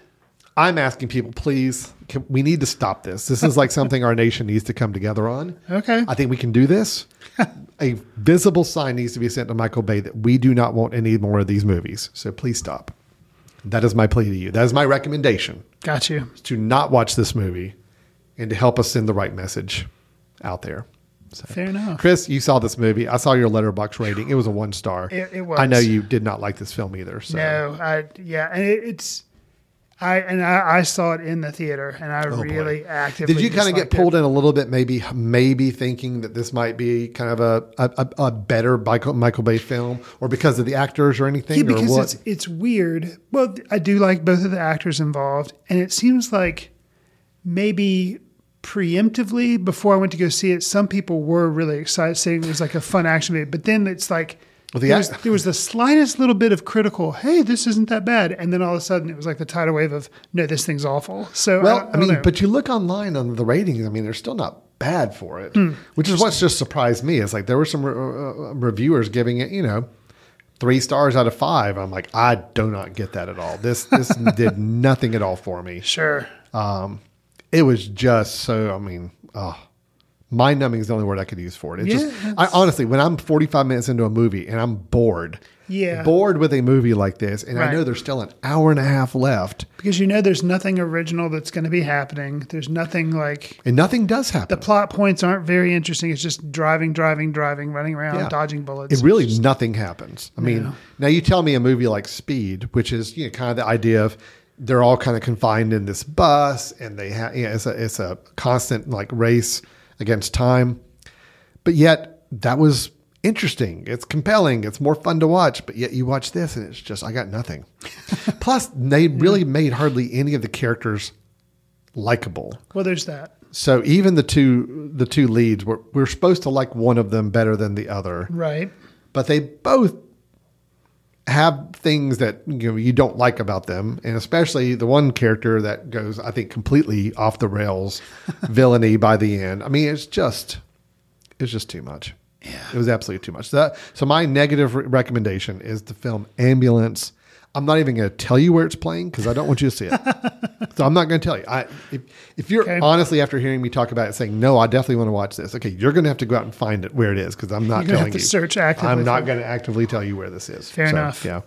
I'm asking people, please, can, we need to stop this. This is like something our nation needs to come together on. Okay. I think we can do this. [laughs] A visible sign needs to be sent to Michael Bay that we do not want any more of these movies. So please stop. That is my plea to you. That is my recommendation Got you. to not watch this movie and to help us send the right message out there. So, Fair enough. Chris, you saw this movie. I saw your Letterboxd rating. It was a one star. It- it I know you did not like this film either. So No, I yeah, and it, it's I and I, I saw it in the theater, and I Oh, boy. really actively. Did you kind of get disliked it. pulled in a little bit, maybe, maybe thinking that this might be kind of a a, a, better Michael, Michael Bay film, or because of the actors or anything, Yeah, because it's it's weird. Well, I do like both of the actors involved, and it seems like maybe preemptively before I went to go see it, some people were really excited, saying it was like a fun action movie. But then it's like Well, the there, was, there was the slightest little bit of critical. Hey, this isn't that bad, and then all of a sudden it was like the tidal wave of no, this thing's awful. So well, I, I, mean, know. but you look online on the ratings. I mean, they're still not bad for it, Hmm. which is what's just surprised me. It's like there were some uh, uh, reviewers giving it, you know, three stars out of five. I'm like, I do not get that at all. This this [laughs] did nothing at all for me. sure. Um, it was just so. I mean, oh, mind numbing is the only word I could use for it. It Yeah, just, I honestly, when I'm 45 minutes into a movie and I'm bored, Yeah. bored with a movie like this, and I know there's still an hour and a half left, Because you know there's nothing original that's going to be happening. There's nothing like and nothing does happen. the plot points aren't very interesting. It's just driving, driving, driving, running around, Yeah. dodging bullets. It really just- nothing happens. I mean, No. now you tell me a movie like Speed, which is you know kind of the idea of they're all kind of confined in this bus, and they have you know, it's a it's a constant like race against time. But yet that was interesting. It's compelling. It's more fun to watch. But yet you watch this, and it's just I got nothing. [laughs] Plus, they really hmm. made hardly any of the characters likable. Well, there's that. So even the two the two leads, we're, we're supposed to like one of them better than the other, Right. but they both have things that you know you don't like about them, and especially the one character that goes, I think, completely off the rails, [laughs] villainy by the end. I mean, it's just it's just too much. Yeah, it was absolutely too much. So, that, so my negative re- recommendation is the film Ambulance. I'm not even going to tell you where it's playing because I don't want you to see it. [laughs] so I'm not going to tell you. I if, if you're Okay. honestly after hearing me talk about it saying no, I definitely want to watch this. Okay, you're going to have to go out and find it where it is because I'm not You're gonna have telling to you. search actively I'm not going to actively tell you where this is. Fair enough. Yeah.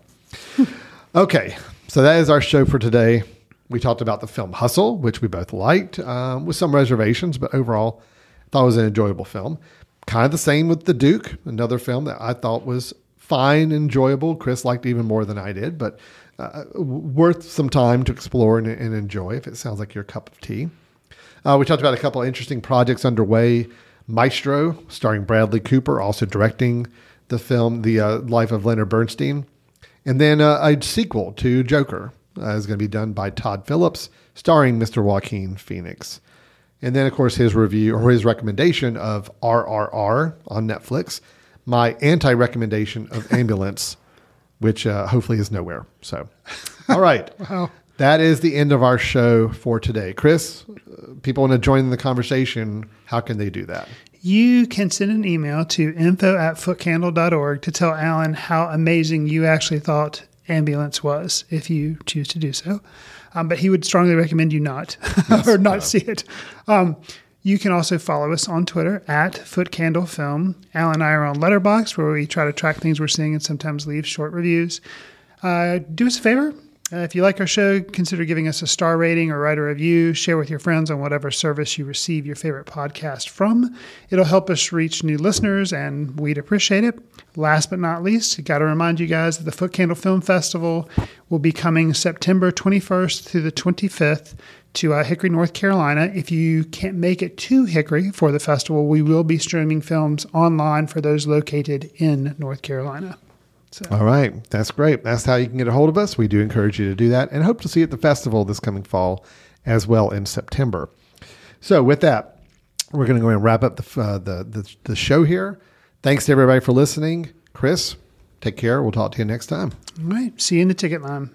okay, so that is our show for today. We talked about the film Hustle, which we both liked, um, with some reservations, but overall, thought it was an enjoyable film. Kind of the same with The Duke, another film that I thought was fine, enjoyable. Chris liked even more than I did, but uh, worth some time to explore and, and enjoy if it sounds like your cup of tea. Uh, we talked about a couple of interesting projects underway. Maestro, starring Bradley Cooper, also directing the film The uh, Life of Leonard Bernstein. And then uh, a sequel to Joker uh, is going to be done by Todd Phillips, starring Mr. Joaquin Phoenix. And then, of course, his review or his recommendation of RRR on Netflix, my anti recommendation of [laughs] Ambulance, which uh, hopefully is nowhere. So, all right. [laughs] Wow. That is the end of our show for today. Chris, uh, people want to join in the conversation. How can they do that? You can send an email to info at footcandle.org to tell Alan how amazing you actually thought Ambulance was, if you choose to do so. Um, but he would strongly recommend you not [laughs] or not see it. Um, you can also follow us on Twitter at footcandlefilm. Alan and I are on Letterboxd, where we try to track things we're seeing and sometimes leave short reviews. Uh, do us a favor. Uh, if you like our show, consider giving us a star rating or write a review. Share with your friends on whatever service you receive your favorite podcast from. It'll help us reach new listeners, and we'd appreciate it. Last but not least, got to remind you guys that the Foot Candle Film Festival will be coming September 21st through the 25th to uh, Hickory, North Carolina. If you can't make it to Hickory for the festival, we will be streaming films online for those located in North Carolina. All right. That's great. That's how you can get a hold of us. We do encourage you to do that and hope to see you at the festival this coming fall as well in September. So, with that, we're going to go and wrap up the, uh, the, the, the show here. Thanks to everybody for listening. Chris, take care. We'll talk to you next time. All right. See you in the ticket line.